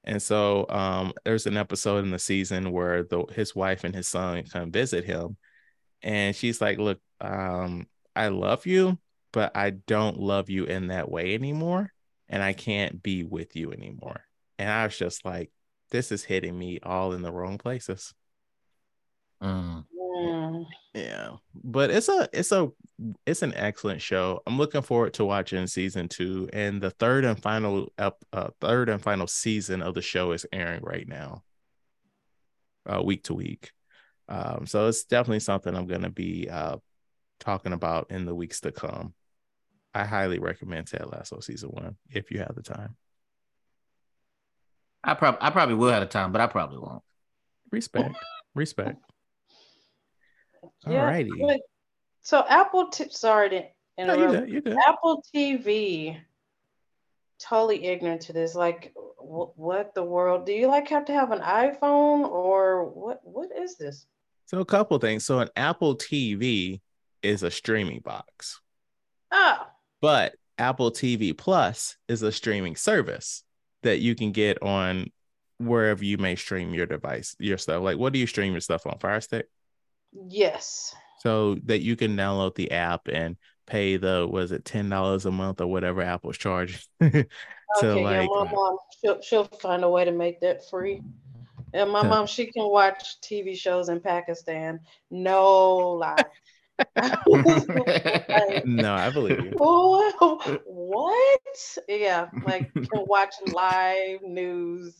And so um there's an episode in the season where the his wife and his son come visit him and she's like, "Look, um I love you, but I don't love you in that way anymore and I can't be with you anymore." And I was just like, this is hitting me all in the wrong places. Mm. Mm. Yeah, but it's a it's a it's an excellent show. I'm looking forward to watching season two, and the third and final ep- uh, third and final season of the show is airing right now, uh, week to week. Um, so it's definitely something I'm gonna be uh talking about in the weeks to come. I highly recommend Ted Lasso season one if you have the time. I probably I probably will have the time, but I probably won't. Respect, respect. Yeah, Alrighty. but- So Apple, t- sorry to No, you interrupt. good. You good. Apple TV, totally ignorant to this. Like, wh- what the world? Do you like have to have an iPhone or what? What is this? So a couple things. So an Apple TV is a streaming box, Oh, but Apple TV Plus is a streaming service that you can get on wherever you may stream your device, your stuff. Like, what do you stream your stuff on? Fire Stick. Yes. So that you can download the app and pay the was it ten dollars a month or whatever Apple's charging Okay, yeah, my mom, she'll, she'll find a way to make that free. And my mom, she can watch TV shows in Pakistan. No lie. Like, no, I believe you. Oh, what? Yeah, like can watch live news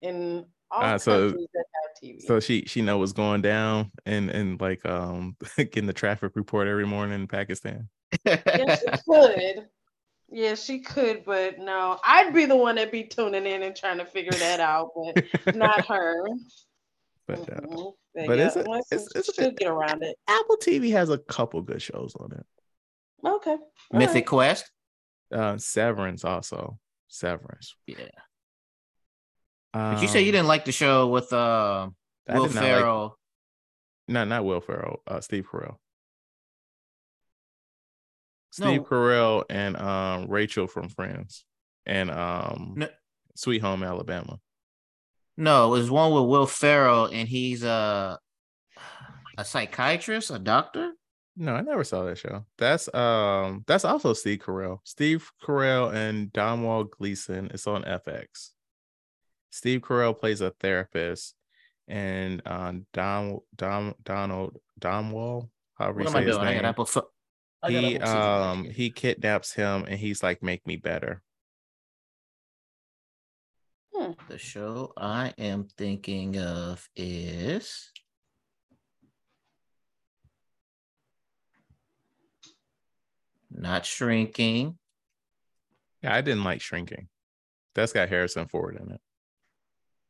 in all Ah, so- countries that TV. So she she know what's going down and and like um getting the traffic report every morning in Pakistan. yeah, she could. Yeah, she could, but no, I'd be the one that be tuning in and trying to figure that out, but not her. But uh, Mhm. but yeah, it's a- it's- it's a she'll get around it. Apple TV has a couple good shows on it. Okay. all Mythic right. Quest. Uh, Severance also. Severance. Yeah. Um, But you say you didn't like the show with uh Will not like- Ferrell. No, not Will Ferrell. Uh, Steve Carell. No. Steve Carell and um Rachel from Friends and um No. Sweet Home Alabama. No, it was one with Will Ferrell, and he's a a psychiatrist, a doctor. No, I never saw that show. That's um that's also Steve Carell. Steve Carell and Domwall Gleeson. It's on FX. Steve Carell plays a therapist, and um Dom Dom Donald Domwall, however What you am say I his doing? I name. Apple. Fo- I He Apple TV um here. he kidnaps him and he's like, make me better. The show I am thinking of is not shrinking. Yeah, I didn't like Shrinking. That's got Harrison Ford in it.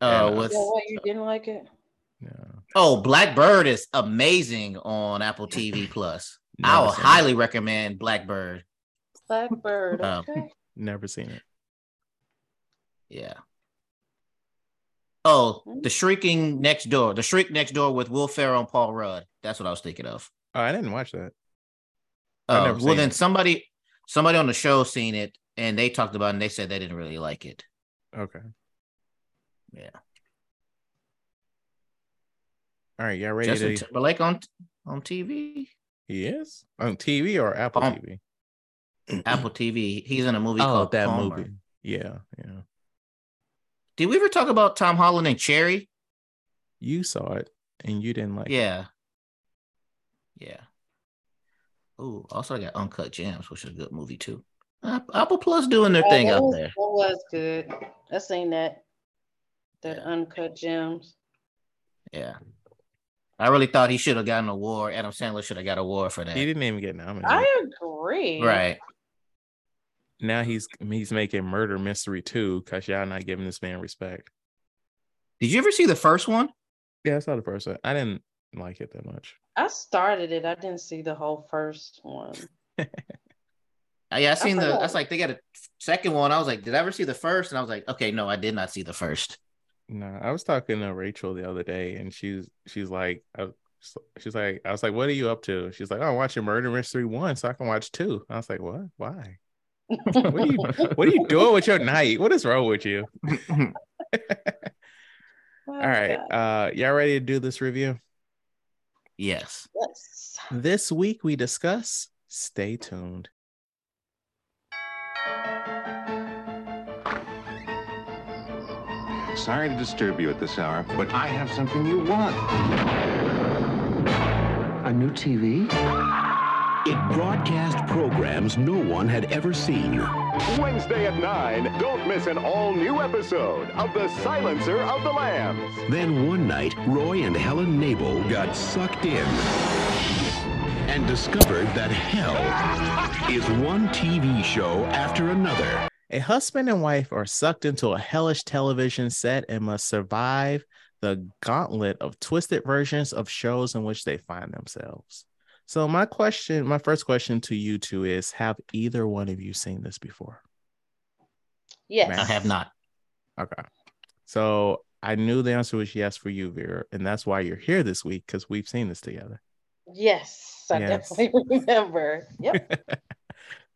Uh, and, uh, with Yeah, what you didn't like it? Yeah. oh, Blackbird is amazing on Apple TV Plus. I Never will seen it. highly recommend Blackbird. Blackbird. Oh. Okay. Never seen it. Yeah. Oh, the hmm. Shrieking Next Door. The Shrink Next Door with Will Ferrell and Paul Rudd. That's what I was thinking of. Oh, I didn't watch that. I've Uh, well, seen then it. somebody somebody on the show seen it and they talked about it and they said they didn't really like it. Okay. Yeah. All right, y'all ready Justin to? Timberlake on on TV, He is on TV or Apple Um, TV. Apple TV. He's in a movie Oh, called that Palmer. movie. Yeah, yeah. Did we ever talk about Tom Holland and Cherry? You saw it and you didn't like. it. Yeah. Yeah. Oh, also I got Uncut Gems, which is a good movie too. Apple Plus doing their Oh, thing that out there. That was good. I seen that. That uncut gems. Yeah. I really thought he should have gotten an award. Adam Sandler should have got an award for that. He didn't even get nominated. I agree. Right. now he's he's making Murder Mystery too because y'all not giving this man respect. Did you ever see the first one? Yeah, I saw the first one. I didn't like it that much. I started it. I didn't see the whole first one. Uh, Yeah, I seen the. forgot. That's like they got a second one. I was like, did I ever see the first? And I was like, okay, no, I did not see the first. No, I was talking to Rachel the other day, and she's she's like, I, she's like, I was like, what are you up to? She's like, oh, I'm watching Murder Mystery one, so I can watch two. I was like, what? Why? What are you What are you doing with your night? What is wrong with you? Oh, All right, uh, y'all ready to do this review? yes. Yes. This week we discuss. Stay tuned. Sorry to disturb you at this hour, but I have something you want. A new TV? It broadcast programs no one had ever seen. Wednesday at 9, don't miss an all new episode of The Silencer of the Lambs. Then one night, Roy and Helen Knable got sucked in and discovered that hell is one TV show after another. A husband and wife are sucked into a hellish television set and must survive the gauntlet of twisted versions of shows in which they find themselves. So, my question, my first question to you two is Have either one of you seen this before? Yes. I have not. Okay. So, I knew the answer was yes for you, Vera, and that's why you're here this week because we've seen this together. Yes. I Yes. definitely remember. Yep.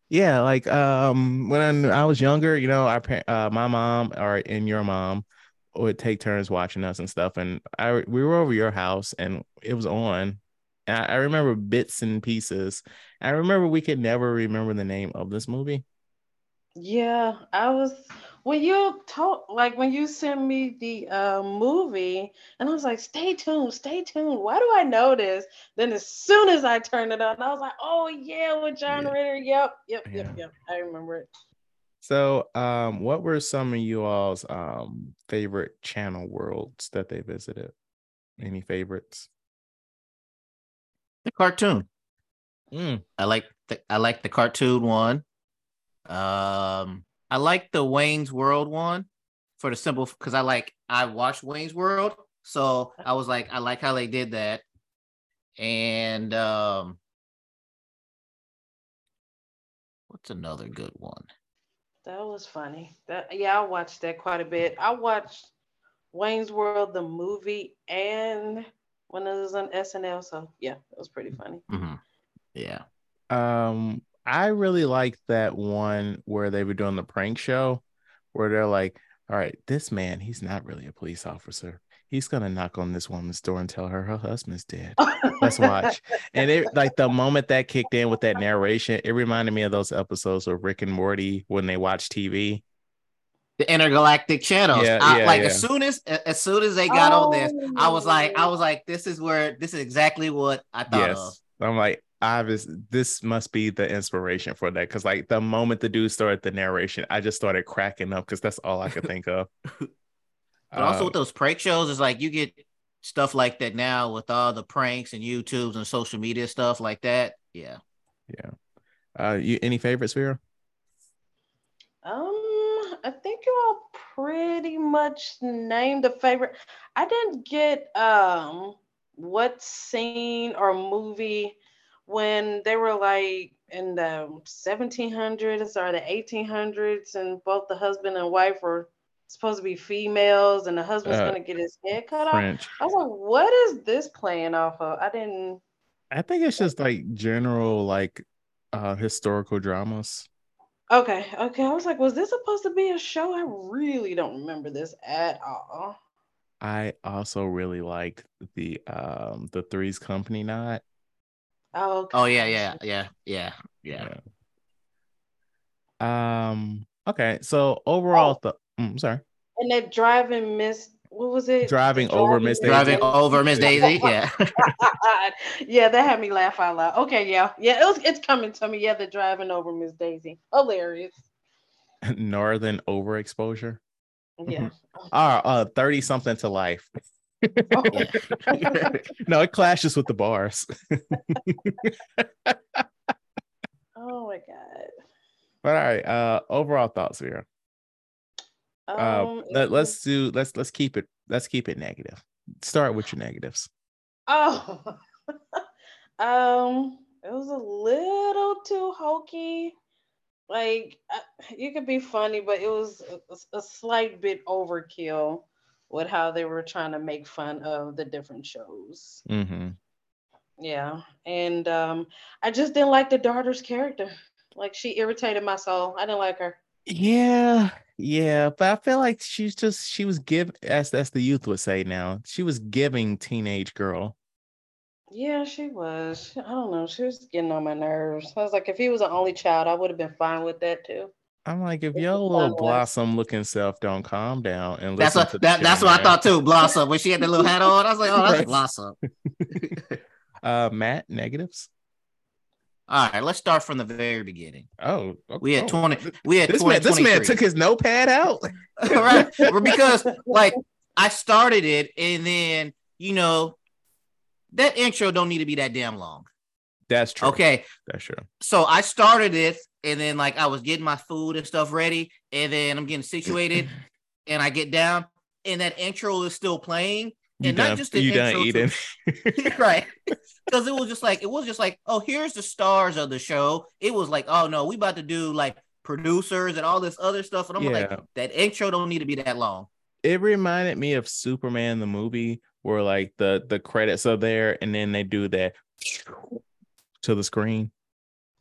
yeah like um when I was younger you know our uh my mom or and your mom would take turns watching us and stuff and i we were over your house and it was on. I, I remember bits and pieces. I remember we could never remember the name of this movie Yeah, I was when you told like when you sent me the uh, movie, and I was like, "Stay tuned, stay tuned." Why do I know this? Then as soon as I turned it on, I was like, "Oh yeah, with John Yeah. Ritter. Yep, yep, Yeah. yep, yep. I remember it." so um what were some of you all's um favorite channel worlds that they visited any favorites The cartoon. Mm, I like the I like the cartoon one. Um, I like the Wayne's World one for the simple because I like I watched Wayne's World, so I was like I like how they did that, and um, what's another good one? That was funny. That yeah, I watched that quite a bit. I watched Wayne's World the movie and when it was on SNL. So yeah, it was pretty funny. hmm Yeah, Um, I really liked that one where they were doing the prank show where they're like, all right, this man, he's not really a police officer. He's gonna knock on this woman's door and tell her her husband's dead. Let's watch. And it like the moment that kicked in with that narration, it reminded me of those episodes of Rick and Morty when they watch TV. the intergalactic channels. Yeah, I- yeah, like yeah. as soon as as soon as they got on this, I was like, I Oh. was like, this is where this is exactly what I thought of. I'm like, obvious this must be the inspiration for that. Cause like the moment the dude started the narration, I just started cracking up because that's all I could think of. But also Uh, with those prank shows, it's like you get stuff like that now with all the pranks and YouTubes and social media stuff like that. Yeah. yeah. Uh you any favorites, here Um, I think you all pretty much named a favorite. I didn't get um what scene or movie when they were like in the 1700s or the 1800s and both the husband and wife were supposed to be females and the husband's Uh, gonna get his head cut off. I was like, what is this playing off of? I didn't I think it's just like general like uh historical dramas. Okay, okay. I was like, was this supposed to be a show? I really don't remember this at all. I also really liked the um the Three's Company nod. Oh, Oh yeah, yeah, yeah, yeah, yeah. Um. Okay. So overall, Oh. the mm, sorry, And that driving Miss, what was it? Driving The over Miss Daisy. Driving over Miss Daisy. Yeah. yeah, that had me laugh out loud. Okay, yeah, yeah, it was. It's coming to me. Yeah, the driving over Miss Daisy, hilarious. Northern overexposure. Yeah. Ah, uh, thirty something to life. Oh, no, it clashes with the bars. oh my god. But all right. Uh, overall thoughts here. Uh, Um, it let, let's do. Let's let's keep it. Let's keep it negative. Start with your negatives. Oh, um, it was a little too hokey. Like uh, you could be funny, but it was a, a slight bit overkill with how they were trying to make fun of the different shows. Mm-hmm. Yeah, and um, I just didn't like the daughter's character. Like she irritated my soul. I didn't like her. Yeah, yeah, but I feel like she's just she was give as as the youth would say now. She was giving teenage girl. Yeah, she was. I don't know. She was getting on my nerves. I was like, if he was an only child, I would have been fine with that too. I'm like, if your little blossom looking self don't calm down and That's what that, that's what I thought too. Blossom when she had the little hat on, I was like, oh, that's Right. Blossom. Uh, Matt negatives. All right, let's start from the very beginning. Oh, okay. We had twenty. We had This twenty. man, this man took his notepad out. right because like I started it, and then you know that intro don't need to be that damn long. That's true. Okay, that's true. so I started it, and then like I was getting my food and stuff ready, and then I'm getting situated, and I get down, and that intro is still playing, You and done, not just the you done intro to- right because it was just like it was just like oh here's the stars of the show it was like oh no we about to do like producers and all this other stuff and i'm Yeah. like that intro don't need to be that long it reminded me of Superman the movie where like the the credits are there and then they do that to the screen.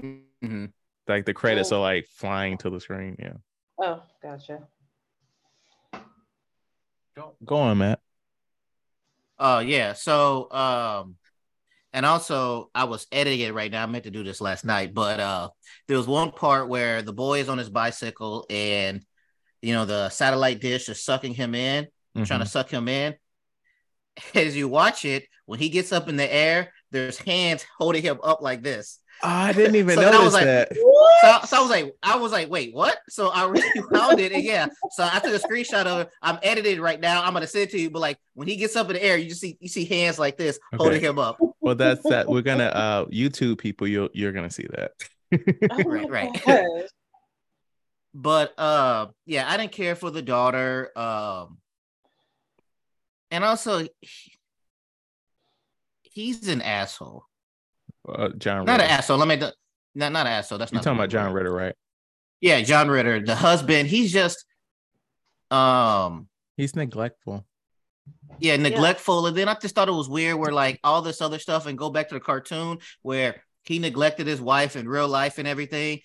Mhm. Like the credits Oh. are like flying to the screen. Yeah. Oh, gotcha. Go on, Matt. uh yeah so um and also i was editing it right now i meant to do this last night but uh there was one part where the boy is on his bicycle and you know the satellite dish is sucking him in trying to Mhm. suck him in. As you watch it, when he gets up in the air, there's hands holding him up like this. Oh, I didn't even So then I notice was like, that. So, so I was like, I was like, wait, what? So I rewound it, and yeah. So I took a screenshot of it. I'm editing right now. I'm gonna send it to you. But like when he gets up in the air, you just see you see hands like this holding him up. Well, that's that. We're gonna uh YouTube people. You'll you're gonna see that. Oh Right, right. But uh, yeah, I didn't care for the daughter. Um, and also, he- he's an asshole. Uh, John. Not Ritter. an asshole. Let me. Not not an asshole. That's You're not talking about John. Ritter, right? Yeah, John Ritter, the husband. He's just, um, He's neglectful. yeah, neglectful. And then I just thought it was weird where like all this other stuff and go back to the cartoon where he neglected his wife in real life and everything.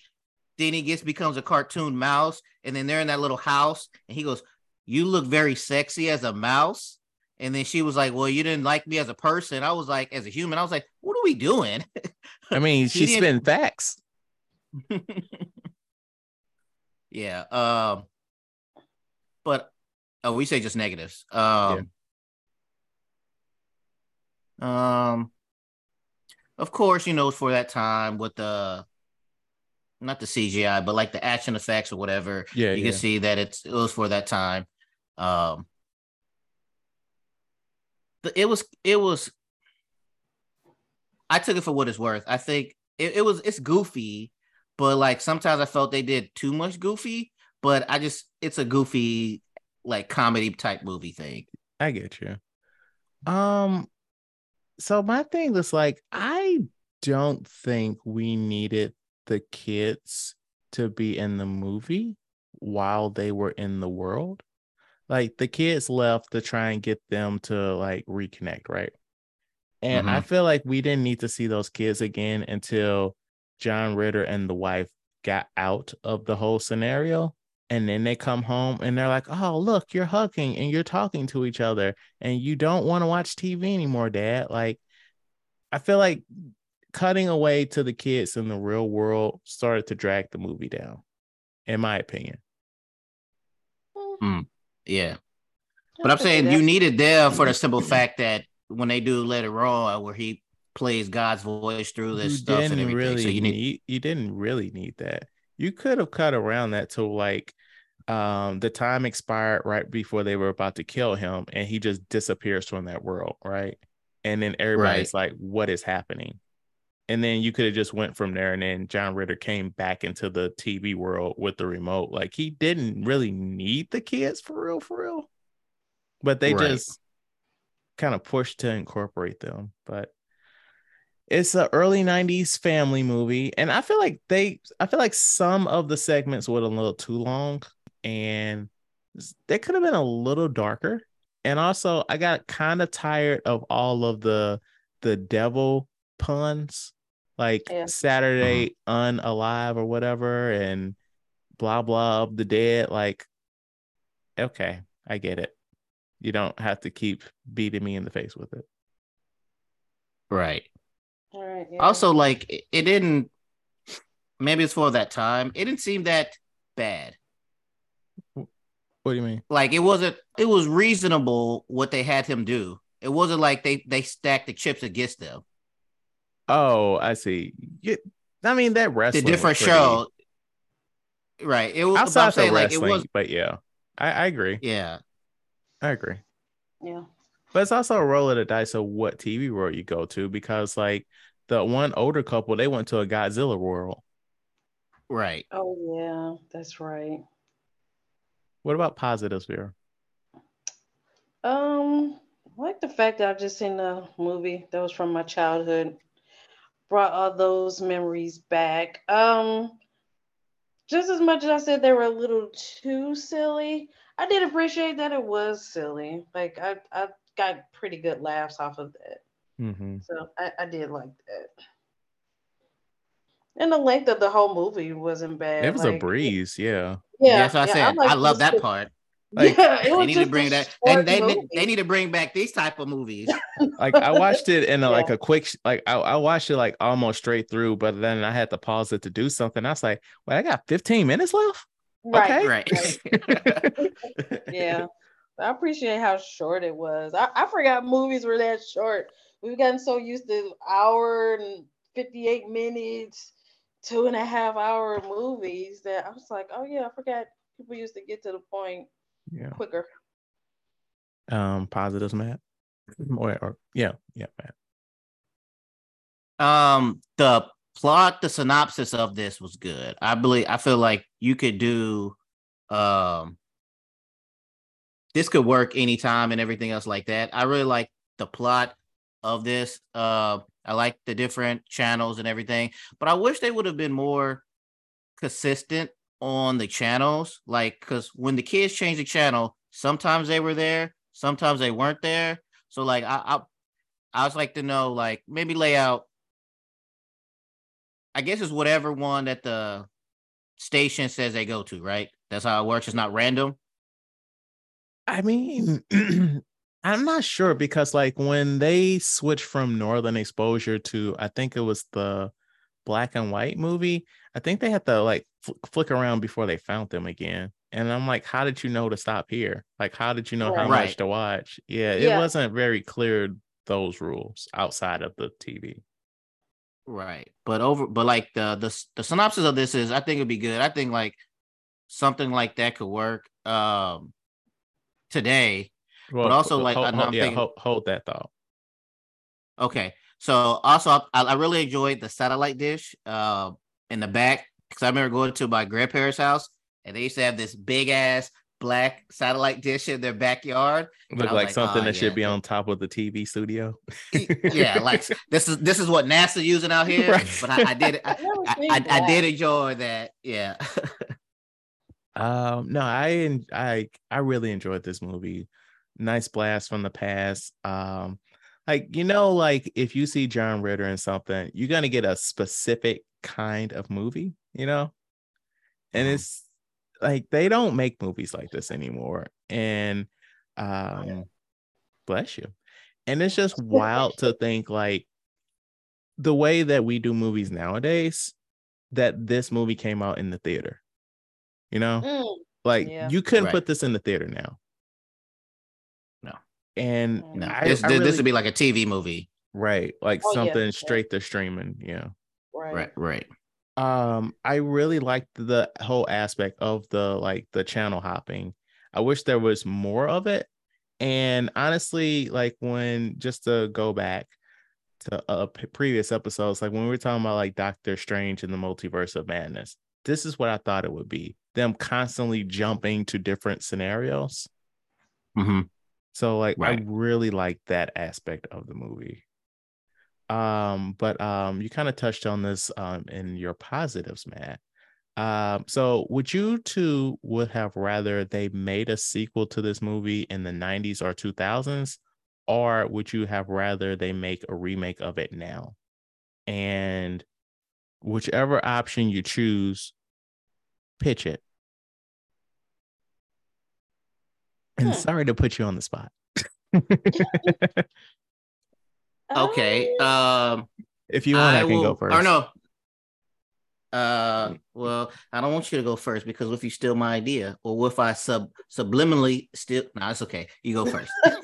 Then he gets becomes a cartoon mouse, and then they're in that little house, and he goes, "You look very sexy as a mouse." And then she was like, "Well, you didn't like me as a person." I was like, as a human, I was like, "What are we doing?" I mean, He she's didn't- spitting facts. yeah. Um, but oh, we say just negatives. Um, um, of course, you know, for that time with the not the CGI, but like the action effects or whatever, Yeah, you yeah. can see that it's it was for that time. Um, it was it was. I took it for what it's worth. I think it, it was it's goofy, but like sometimes I felt they did too much goofy. But I just it's a goofy like comedy type movie thing. I get you. Um, so my thing was like, I don't think we needed the kids to be in the movie while they were in the world. Like the kids left to try and get them to like reconnect, right? And I feel like we didn't need to see those kids again until John Ritter and the wife got out of the whole scenario. and then they come home and they're like, "Oh, look, you're hugging and you're talking to each other and you don't want to watch TV anymore, dad." Like I feel like cutting away to the kids in the real world started to drag the movie down in my opinion. Mm, yeah. But I'm saying you need it there for the simple fact that when they do later on where he plays God's voice through this you stuff and didn't everything. really so you need need you didn't really need that. You could have cut around that to like um the time expired right before they were about to kill him and he just disappears from that world, right? And then everybody's like, what is happening? And then you could have just went from there and then John Ritter came back into the TV world with the remote. Like he didn't really need the kids for real, for real. But they Right. just kind of pushed to incorporate them. But it's an early 90s family movie and i feel like they i feel like some of the segments were a little too long and they could have been a little darker and also i got kind of tired of all of the the devil puns like Yeah. saturday unalive or whatever and blah blah of the dead like okay i get it you don't have to keep beating me in the face with it right. All right. Yeah. Also, like it, it didn't maybe it's for that time. It didn't seem that bad. what do you mean Like it wasn't it was reasonable what they had him do. It wasn't like they they stacked the chips against them. Oh, I see. You, I mean that wrestling. The different was pretty- show. Right. It was outside I'm the saying like wrestling, it was but yeah, I, I agree. yeah. I agree. yeah. But it's also a roll of the dice of what TV world you go to because like the one older couple, they went to a Godzilla world. Right. Oh yeah, that's right. What about positives here? Um, I like the fact that I've just seen a movie that was from my childhood, brought all those memories back. Um, just as much as I said they were a little too silly, I did appreciate that it was silly. Like I, I got pretty good laughs off of that, Mm-hmm. so I, I did like that. And the length of the whole movie wasn't bad. It was a breeze, yeah. Yeah, Yeah, that's what I yeah, said. I, like love that part. Like, yeah, They need to bring that. They, they, they need to bring back these type of movies. Like I watched it in a, like a quick, like I, I watched it like almost straight through, but then I had to pause it to do something. I was like, "Wait, I got 15 minutes left." Right. right. yeah i appreciate how short it was I, I forgot movies were that short we've gotten so used to hour and 58 minutes two and a half hour movies that i was like oh yeah i forgot people used to get to the point Yeah. quicker Um, positives, Matt. Or, or yeah, yeah, Matt. um the plot the synopsis of this was good i believe i feel like you could do um this could work anytime and everything else like that i really like the plot of this uh i like the different channels and everything but i wish they would have been more consistent on the channels like because when the kids change the channel sometimes they were there sometimes they weren't there so like i i, I was like to know like maybe lay out I guess it's whatever one that the station says they go to, right? That's how it works. It's not random. I mean, I'm not sure because like when they switched from Northern Exposure to I think it was the black and white movie, I think they had to like fl- flick around before they found them again. And I'm like, how did you know to stop here? Like, how did you know how Right. much to watch? Yeah, it Yeah. wasn't very clear those rules outside of the TV. Right. But over but like the the the synopsis of this is I think it'd be good. I think like something like that could work um today. Well, also, ho- like, ho- I'm ho- I'm yeah, thinking- ho- hold that thought. Okay. So also I, I really enjoyed the satellite dish uh in the back because I remember going to my grandparents' house and they used to have this big ass black satellite dish in their backyard. Look I like, like, something "Oh, that should be on top of the TV studio. yeah, like this is this is what NASA using out here. Right. But I, I did I, I've I, I, I did enjoy that. Yeah. Um, no, I en- I I really enjoyed this movie. Nice blast from the past. Um, like you know, like if you see John Ritter in something, you're gonna get a specific kind of movie, you know, and it's like they don't make movies like this anymore. And um bless you. And it's just wild to think like the way that we do movies nowadays, that this movie came out in the theater. You know? Mm, Like Yeah. you couldn't Right. put this in the theater now. No. And Mm. No, I- this I this, would be like a TV movie. right, like Oh, something yeah. straight to streaming, yeah. Right. Right, right. um i really liked the whole aspect of the like the channel hopping i wish there was more of it and honestly like when just to go back to uh p- previous episodes like when we were talking about like doctor strange and the multiverse of madness this is what i thought it would be them constantly jumping to different scenarios hmm so like I really like that aspect of the movie. Um, but um you kind of touched on this um in your positives, Matt. Um, so would you two would have rather they made a sequel to this movie in the 90s or 2000s, or would you have rather they make a remake of it now? And whichever option you choose, pitch it. And Hmm. sorry to put you on the spot. Okay. Um, Um, if you want, I, can will, go first. Or no. Uh, well, I don't want you to go first because if you steal my idea, or if I sub subliminally steal? No, it's okay. You go first.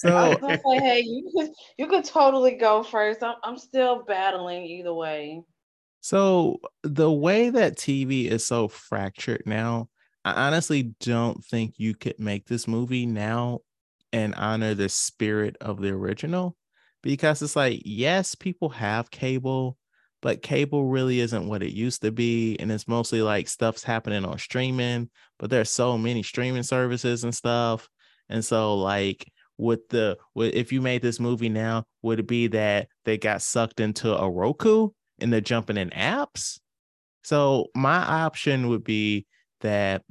So was gonna say, hey, you could you could totally go first. I'm I'm still battling either way. So the way that TV is so fractured now, I honestly don't think you could make this movie now and honor the spirit of the original because it's like, yes, people have cable, but cable really isn't what it used to be. And it's mostly like stuff's happening on streaming, but there's so many streaming services and stuff. And so, like, with the with, if you made this movie now, would it be that they got sucked into a Roku and they're jumping in apps? So my option would be that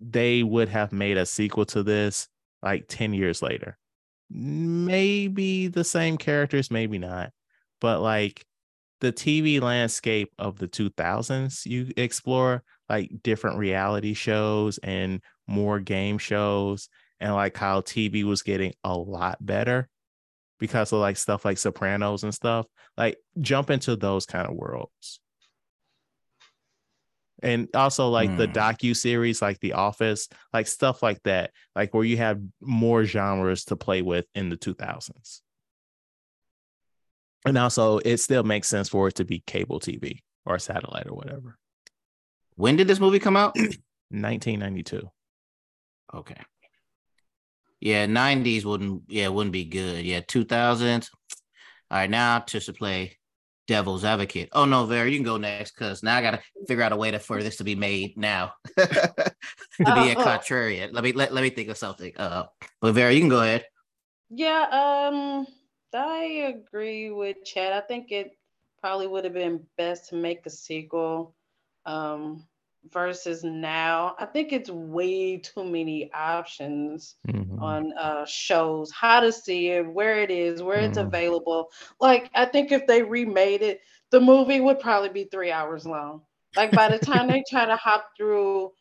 they would have made a sequel to this like 10 years later. Maybe the same characters, maybe not. But like the TV landscape of the 2000s, you explore like different reality shows and more game shows, and like how TV was getting a lot better because of like stuff like Sopranos and stuff. Like jump into those kind of worlds. And also like the Hmm. docu series, like The Office, like stuff like that, like where you have more genres to play with in the 2000s. And also, it still makes sense for it to be cable TV or satellite or whatever. when did this movie come out? 1992. Okay. Yeah, nineties wouldn't. Yeah, wouldn't be good. Yeah, two thousands. All right, now to to play devil's advocate. Oh no, Vera, you can go next because now I gotta figure out a way to for this to be made now. to be a Oh. contrarian. Let me let, let me think of something. Uh, but Vera, you can go ahead. Yeah, um, I agree with Chad. I think it probably would have been best to make a sequel um, versus now. I think it's way too many options Mhm. on uh, shows, how to see it, where it is, where it's Mhm. available. Like, I think if they remade it, the movie would probably be three hours long. Like, by the time they try to hop through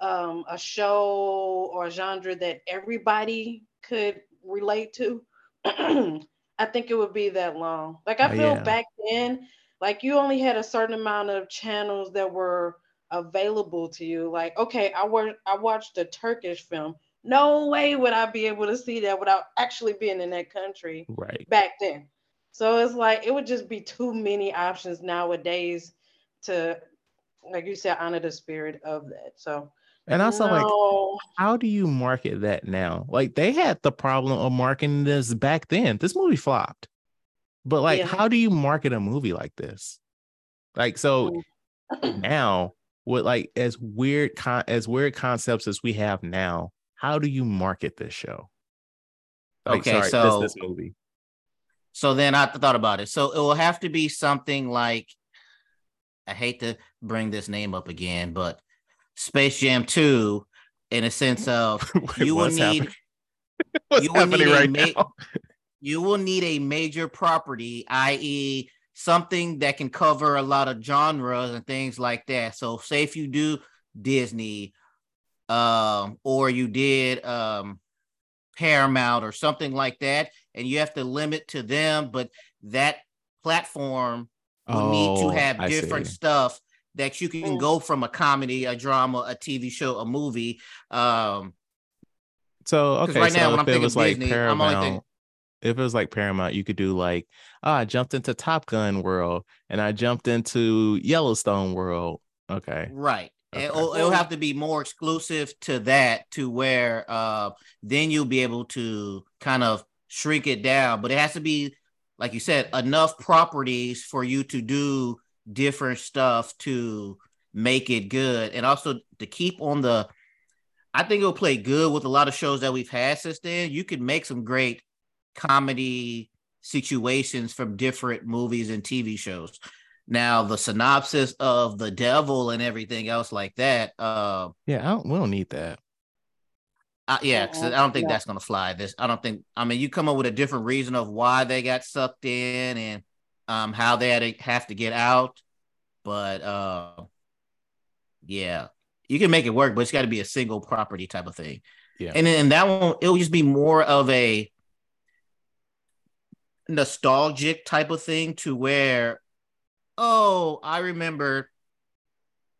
um, a show or a genre that everybody could relate to, I think it would be that long. Like, I Oh, feel yeah. back then, like, you only had a certain amount of channels that were available to you. Like, okay, I wa- I watched a Turkish film. No way would I be able to see that without actually being in that country Right. back then. So it's like it would just be too many options nowadays to, like you said, honor the spirit of that. So And also, like, how do you market that now? Like, they had the problem of marketing this back then. This movie flopped. But, like, Yeah. how do you market a movie like this? Like, so mm. now, with like as weird con- as weird concepts as we have now, how do you market this show? Like, Okay, sorry, so- this, this movie. So then I thought about it. So it will have to be something like I hate to bring this name up again, but Space Jam 2 in a sense of you will need you will happening need right ma- now? you will need a major property, i.e., something that can cover a lot of genres and things like that. So, say if you do Disney, um, or you did um, Paramount or something like that, and you have to limit to them, but that platform will need to Oh, have I different see. stuff that you can Mm. go from a comedy, a drama, a TV show, a movie. Um, So 'Cause okay, right so now, when I'm it thinking was like Disney, I'm only Paramount, thinking- if it was like Paramount, you could do like, ah, I jumped into Top Gun world and I jumped into Yellowstone world. Okay. Right. Okay. It'll, it'll have to be more exclusive to that to where uh then you'll be able to kind of shrink it down. But it has to be, like you said, enough properties for you to do different stuff to make it good. And also to keep on the I think it'll play good with a lot of shows that we've had since then. You can make some great comedy situations from different movies and TV shows. Now, the synopsis of the devil and everything else like that, uh, Yeah, I don't, we don't need that. I, yeah, 'cause I don't think Yeah. that's gonna fly. This, I don't think. I mean, you come up with a different reason of why they got sucked in and um how they had to have to get out, but uh, yeah, you can make it work, but it's got to be a single property type of thing. Yeah. and then that one it'll just be more of a nostalgic type of thing to where, oh, I remember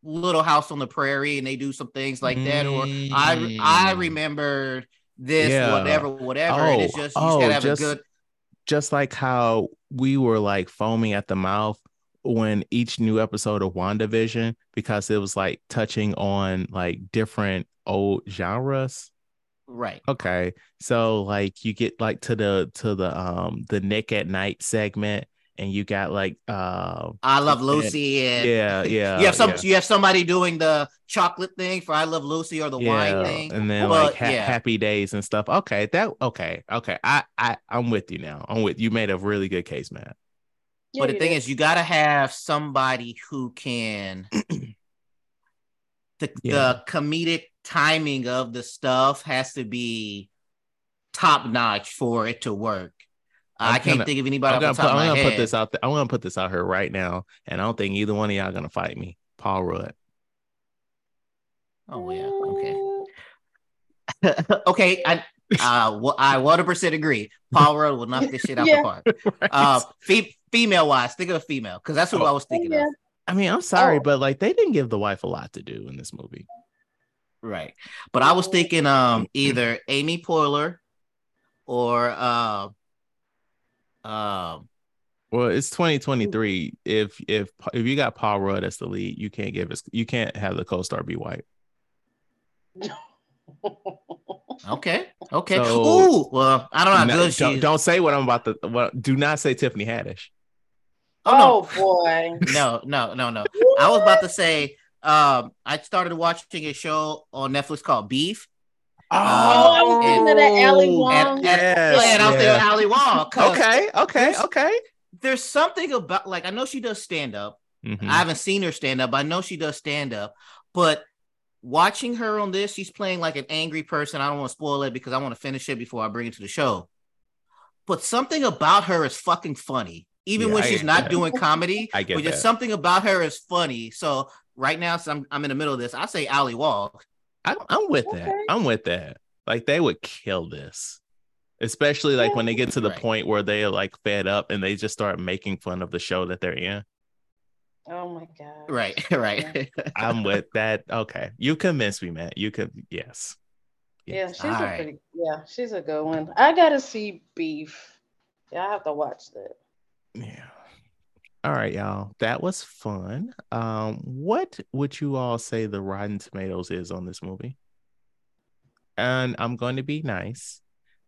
Little House on the Prairie, and they do some things like that, or I I mm. remember this, Yeah. whatever, whatever. and it's Oh, just you just oh, gotta have just- a good Just like how we were like foaming at the mouth when each new episode of WandaVision because it was like touching on like different old genres. Right. Okay. So like you get like to the to the um the Nick at Night segment and you got like uh I love Lucy, and yeah, yeah. you have some yeah. you have somebody doing the chocolate thing for I love Lucy or the wine thing. and then But, like ha- yeah. happy days and stuff. Okay, that okay, okay. I I I'm with you now. I'm with you. Made a really good case, man. but the thing is, you got to have somebody who can the, Yeah. the comedic timing of the stuff has to be top notch for it to work. I'm I can't gonna- think of anybody I'm gonna, put, I'm gonna put this out there. I'm gonna put this out here right now, and I don't think either one of y'all gonna fight me. Paul Rudd. Oh yeah, okay, okay. I uh, wh- I 100 percent agree. Paul Rudd will knock this shit out Yeah. the park. Uh, fe- female wise, think of a female because that's who Oh. I was thinking Yeah. of. I mean, I'm sorry, Oh. but like they didn't give the wife a lot to do in this movie. Right. But I was thinking um either Amy Poehler or uh um Well, it's 2023. If if if you got Paul Rudd as the lead, you can't give us you can't have the co-star be white. okay. Okay. So- Ooh, well, I don't know how No, good don't, is. don't say what I'm about to. What? Do not say Tiffany Haddish. Oh, oh boy. no. no, no, no, no. I was about to say um I started watching a show on Netflix called Beef. Oh, I was thinking of that Ali Wong. And, and, Yes, and I was thinking yeah. Ali Wong. 'cause Okay, okay, There's- okay. There's something about like I know she does stand up. Mhm. I haven't seen her stand up. I know she does stand up, but watching her on this, she's playing like an angry person. I don't want to spoil it because I want to finish it before I bring it to the show. But something about her is fucking funny, even Yeah, when I she's not that. doing comedy. I get but just something about her is funny. So right now, since I'm I'm in the middle of this. I say Ali Walk. I'm, I'm with that. I'm with that. Like they would kill this, especially like when they get to the Right. point where they're like fed up and they just start making fun of the show that they're in. Oh my god. Right, right. I'm with that. Okay, you convinced me, man. You could, yes. Yeah, she's All a right. pretty. Yeah, she's a good one. I gotta see Beef. Yeah, I have to watch that. Yeah. All right, y'all. That was fun. Um, what would you all say the Rotten Tomatoes is on this movie? And I'm going to be nice.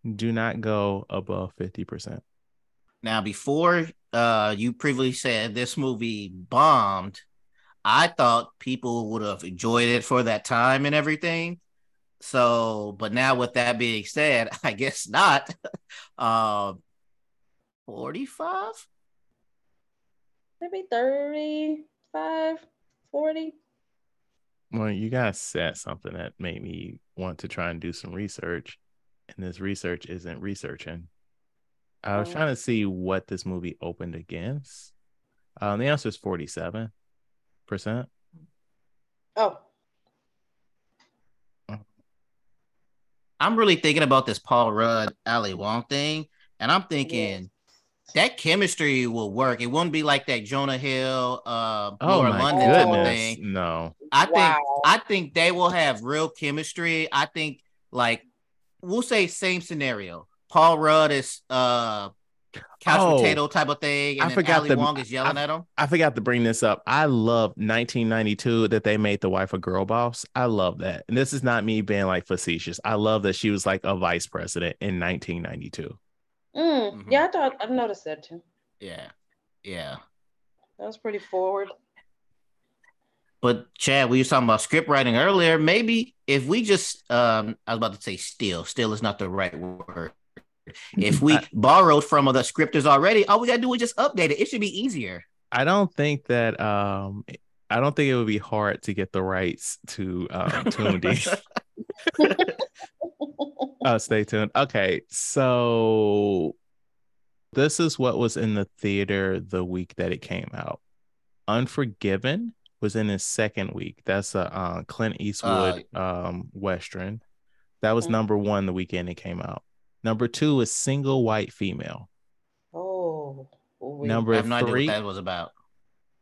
Do not go above 50%. Now, before uh, you previously said this movie bombed, I thought people would have enjoyed it for that time and everything. So, but now with that being said, I guess not. Um, 45? maybe 35, 40. Well, you guys said something that made me want to try and do some research, and this research isn't researching. I was oh. trying to see what this movie opened against. Um, the answer is 47%. Oh. I'm really thinking about this Paul Rudd Ali Wong thing, and I'm thinking yes that chemistry will work. It won't be like that Jonah Hill, uh, Oh Laura my London type of goodness. thing. No. I think Wow. I think they will have real chemistry. I think like we'll say same scenario. Paul Rudd is uh couch Oh, potato type of thing, I and then forgot Ali the- Wong is yelling I- at him. I forgot to bring this up. I love 1992 that they made the wife a girl boss. I love that. And this is not me being like facetious. I love that she was like a vice president in 1992. Mm, Mhm. Yeah, I thought I noticed that too. Yeah, yeah. That was pretty forward. But Chad, we were talking about script writing earlier. Maybe if we just um I was about to say steal, steal is not the right word. If we I- borrowed from other scripters already, all we gotta do is just update it. It should be easier. I don't think that um I don't think it would be hard to get the rights to um tuned in. uh, stay tuned. Okay, so this is what was in the theater the week that it came out. Unforgiven was in its second week. That's a uh, Clint Eastwood um western. That was Mhm. number one the weekend it came out. Number two is Single White Female. Oh, we- Number I have no idea what that was about.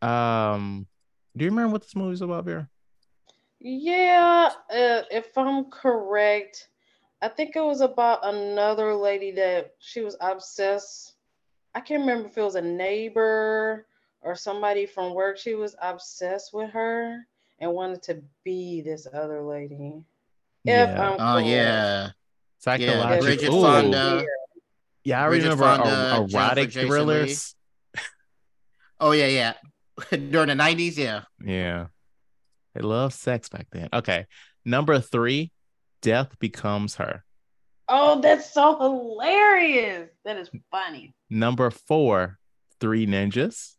Um, do you remember what this movie's about, Vera? Yeah, uh, if I'm correct, I think it was about another lady that she was obsessed. I can't remember if it was a neighbor or somebody from work. She was obsessed with her and wanted to be this other lady. If Yeah. I'm Oh correct. yeah, Psychological. Bridget Ooh. Fonda. Yeah, I Bridget remember Fonda, er- erotic Jason thrillers. Oh yeah, yeah. During the nineties, yeah. Yeah. They loved sex back then. Okay. Number three, Death Becomes Her. Oh, that's so hilarious. That is funny. Number four, Three Ninjas.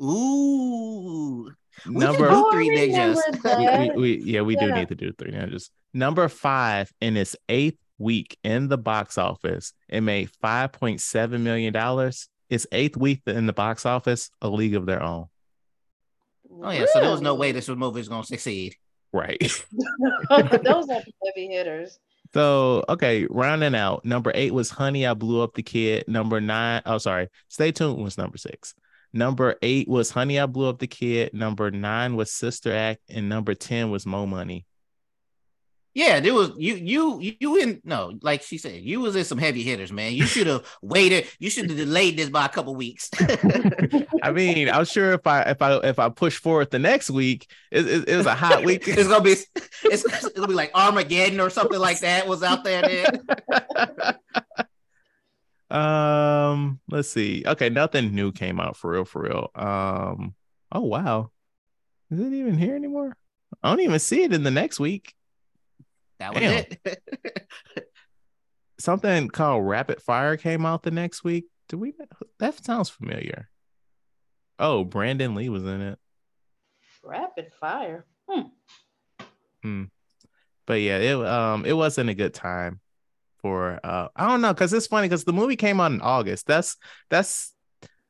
Ooh. We Number do three ninjas. we, we, we- yeah, we do need to do Three Ninjas. Number five, in its eighth week in the box office, it made $5.7 million. Its eighth week in the box office, A League of Their Own. Oh yeah, so there was no way this movie was gonna succeed. Right. Those are heavy hitters. So okay, rounding out. Number eight was Honey, I Blew Up the Kid. Number nine, oh sorry, Stay Tuned was number six. Number eight was Honey, I Blew Up the Kid. Number nine was Sister Act, and number ten was Mo Money. Yeah, there was you you you in no, like she said, you was in some heavy hitters, man. You should have waited. You should have delayed this by a couple weeks. I mean, I'm sure if I if I if I push forward the next week, it, it, it was a hot week. it's gonna be it's, it's gonna be like Armageddon or something like that was out there. Then. um, let's see. Okay, nothing new came out for real, for real. Um, oh wow, is it even here anymore? I don't even see it in the next week. That was Damn. it. something called Rapid Fire came out the next week. Do we? That sounds familiar. Oh, Brandon Lee was in it. Rapid fire. Hmm. But yeah, it um it wasn't a good time for uh I don't know because it's funny because the movie came out in August. That's that's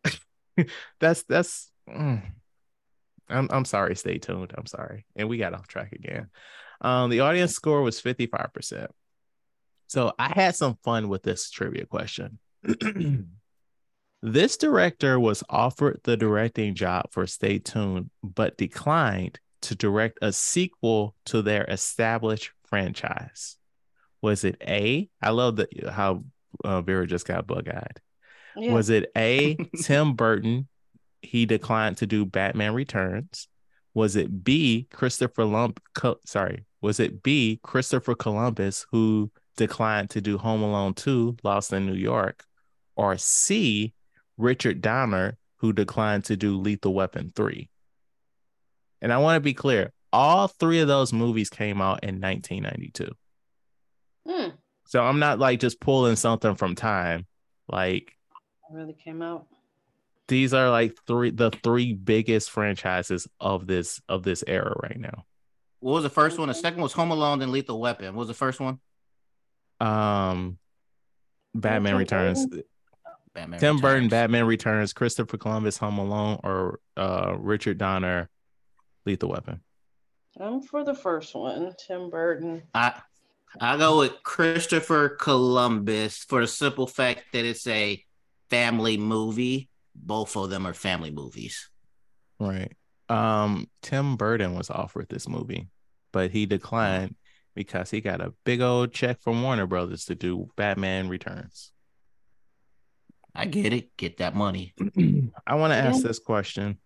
that's that's. mm. I'm I'm sorry. Stay tuned. I'm sorry, and we got off track again. Um, the audience score was 55 percent. So I had some fun with this trivia question. this director was offered the directing job for Stay Tuned, but declined to direct a sequel to their established franchise. Was it A? I love that how uh, Vera just got bug eyed. Yeah. Was it A, Tim Burton? He declined to do Batman Returns. Was it B, Christopher Lump? Co- sorry, was it B, Christopher Columbus, who declined to do Home Alone 2, Lost in New York? Or C, Richard Donner, who declined to do Lethal Weapon 3? And I want to be clear all three of those movies came out in 1992. Hmm. So I'm not like just pulling something from time. Like Really came out. These are like three the three biggest franchises of this of this era right now. What was the first one? The second was Home Alone, then Lethal Weapon. What was the first one? Um Batman Returns, Batman. Tim Burton, Batman Returns, Christopher Columbus, Home Alone, or uh Richard Donner, Lethal Weapon. I'm for the first one, Tim Burton. I I go with Christopher Columbus for the simple fact that it's a family movie. Both of them are family movies. Right. Um, Tim Burton was offered this movie, but he declined because he got a big old check from Warner Brothers to do Batman Returns. I get it. Get that money. I want to ask this question.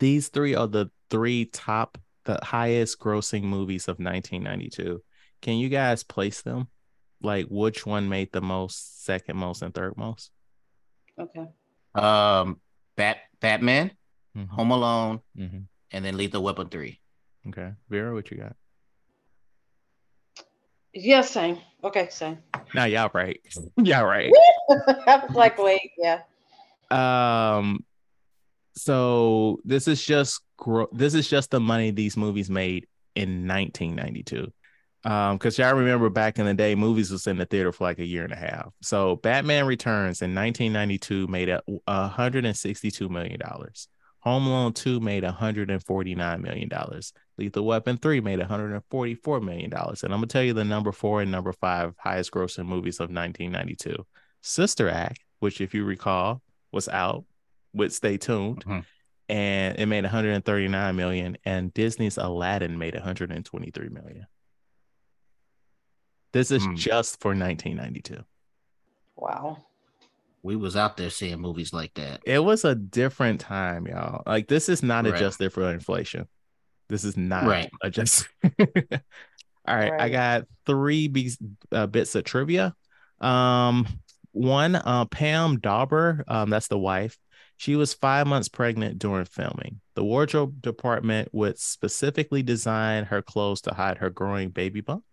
These three are the three top, the highest grossing movies of 1992. Can you guys place them? Like which one made the most, second most, and third most? Okay. Um, Bat Batman, Mhm. Home Alone, Mhm. and then Lethal Weapon three. Okay. Vera, what you got? Yeah, same. Okay, same. No, y'all right. y'all right. I was like, wait, yeah. Um, so this is just gro- this is just the money these movies made in 1992. Um, because y'all remember back in the day, movies was in the theater for like a year and a half. So Batman Returns in 1992 made a 162 million dollars. Home Alone 2 made 149 million dollars. Lethal Weapon 3 made 144 million dollars. And I'm gonna tell you the number four and number five highest grossing movies of 1992. Sister Act, which if you recall was out with Stay Tuned, Mhm. and it made 139 million, and Disney's Aladdin made 123 million. This is Hmm. just for 1992. Wow. We was out there seeing movies like that. It was a different time, y'all. Like this is not Right. adjusted for inflation. This is not Right. adjusted. All right, I got three beats, uh, bits of trivia. Um, one, uh, Pam Dawber, um, that's the wife. She was five months pregnant during filming. The wardrobe department would specifically design her clothes to hide her growing baby bump.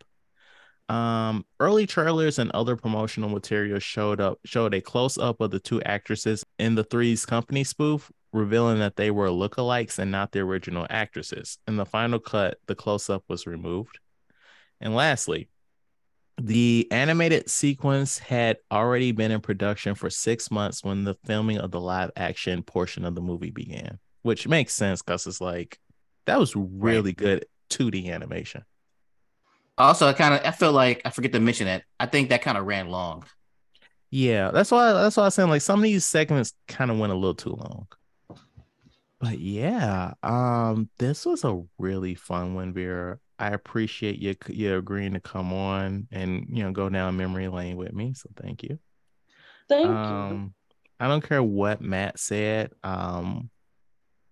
Um, early trailers and other promotional materials showed up showed a close up of the two actresses in the Three's Company spoof, revealing that they were lookalikes and not the original actresses. In the final cut, the close up was removed. And lastly, the animated sequence had already been in production for six months when the filming of the live action portion of the movie began, which makes sense because it's like that was really good 2D animation. Also, I kind of I feel like I forget to mention that. I think that kind of ran long. Yeah, that's why that's why I was saying like some of these segments kind of went a little too long. But yeah, um, this was a really fun one, Vera. I appreciate you you agreeing to come on and you know go down memory lane with me. So thank you. Thank you. Um, I don't care what Matt said. Um,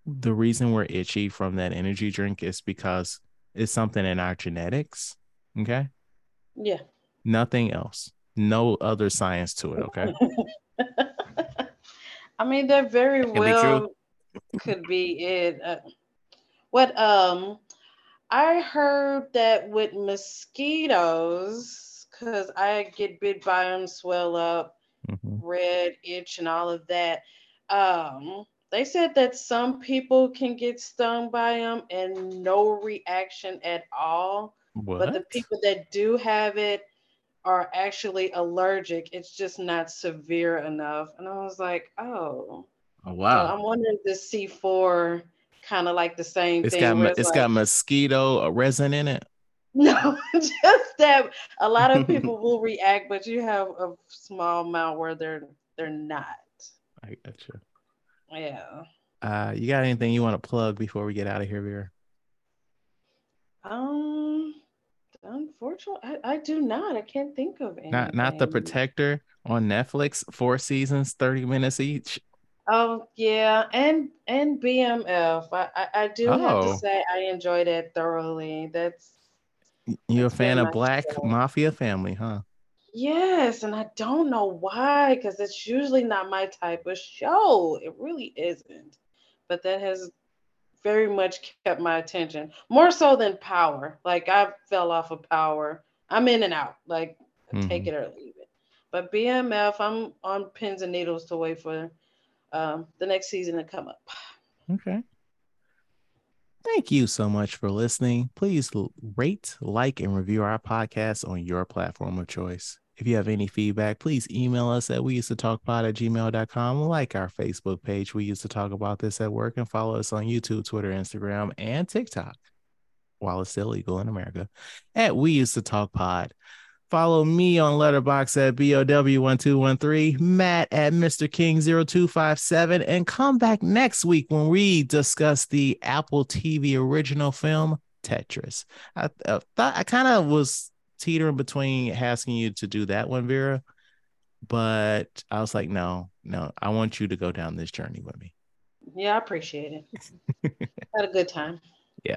the reason we're itchy from that energy drink is because it's something in our genetics. Okay, Yeah. nothing else. No other science to it. Okay. I mean, that very be well could be it. Uh, what um, I heard that with mosquitoes, because I get bit by them, swell up, Mhm. red itch, and all of that. Um, they said that some people can get stung by them and no reaction at all. What? But the people that do have it are actually allergic. It's just not severe enough. And I was like, oh. Oh So wow! I'm wondering if this C4 kind of like the same It's thing. got mo- it's like- got mosquito uh, resin in it. no, just that a lot of people will react, but you have a small amount where they're they're not. I got you. Yeah. Uh, you got anything you want to plug before we get out of here, Vera? Um unfortunately I, I do not. I can't think of anything. Not not the Protector on Netflix. Four seasons, thirty minutes each. Oh yeah, and and BMF. I I, I do have Oh. to say I enjoyed it thoroughly. That's You a That's fan of Black so. Mafia Family, huh? yes, and I don't know why, because it's usually not my type of show. It really isn't. But that has very much kept my attention. More so than power. Like I fell off of power. I'm in and out. Like take Mhm. it or leave it. But BMF, I'm on pins and needles to wait for um, the next season to come up. Okay. Thank you so much for listening. Please rate, like, and review our podcast on your platform of choice. If you have any feedback, please email us at we used to talk pod at gmail.com. Like our Facebook page, we used to talk about this at work, and follow us on YouTube, Twitter, Instagram, and TikTok. while it's still legal in America, at We Used to Talk Pod. Follow me on Letterboxd at BOW1213, Matt at Mr. King0257, and come back next week when we discuss the Apple TV original film Tetris. I, I thought I kind of was teetering between asking you to do that one, Vera, but I was like, no, no, I want you to go down this journey with me. Yeah, I appreciate it. Had a good time. Yeah.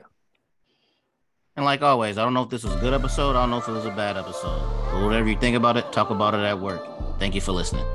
And like always, I don't know if this was a good episode. I don't know if it was a bad episode. But whatever you think about it, talk about it at work. Thank you for listening.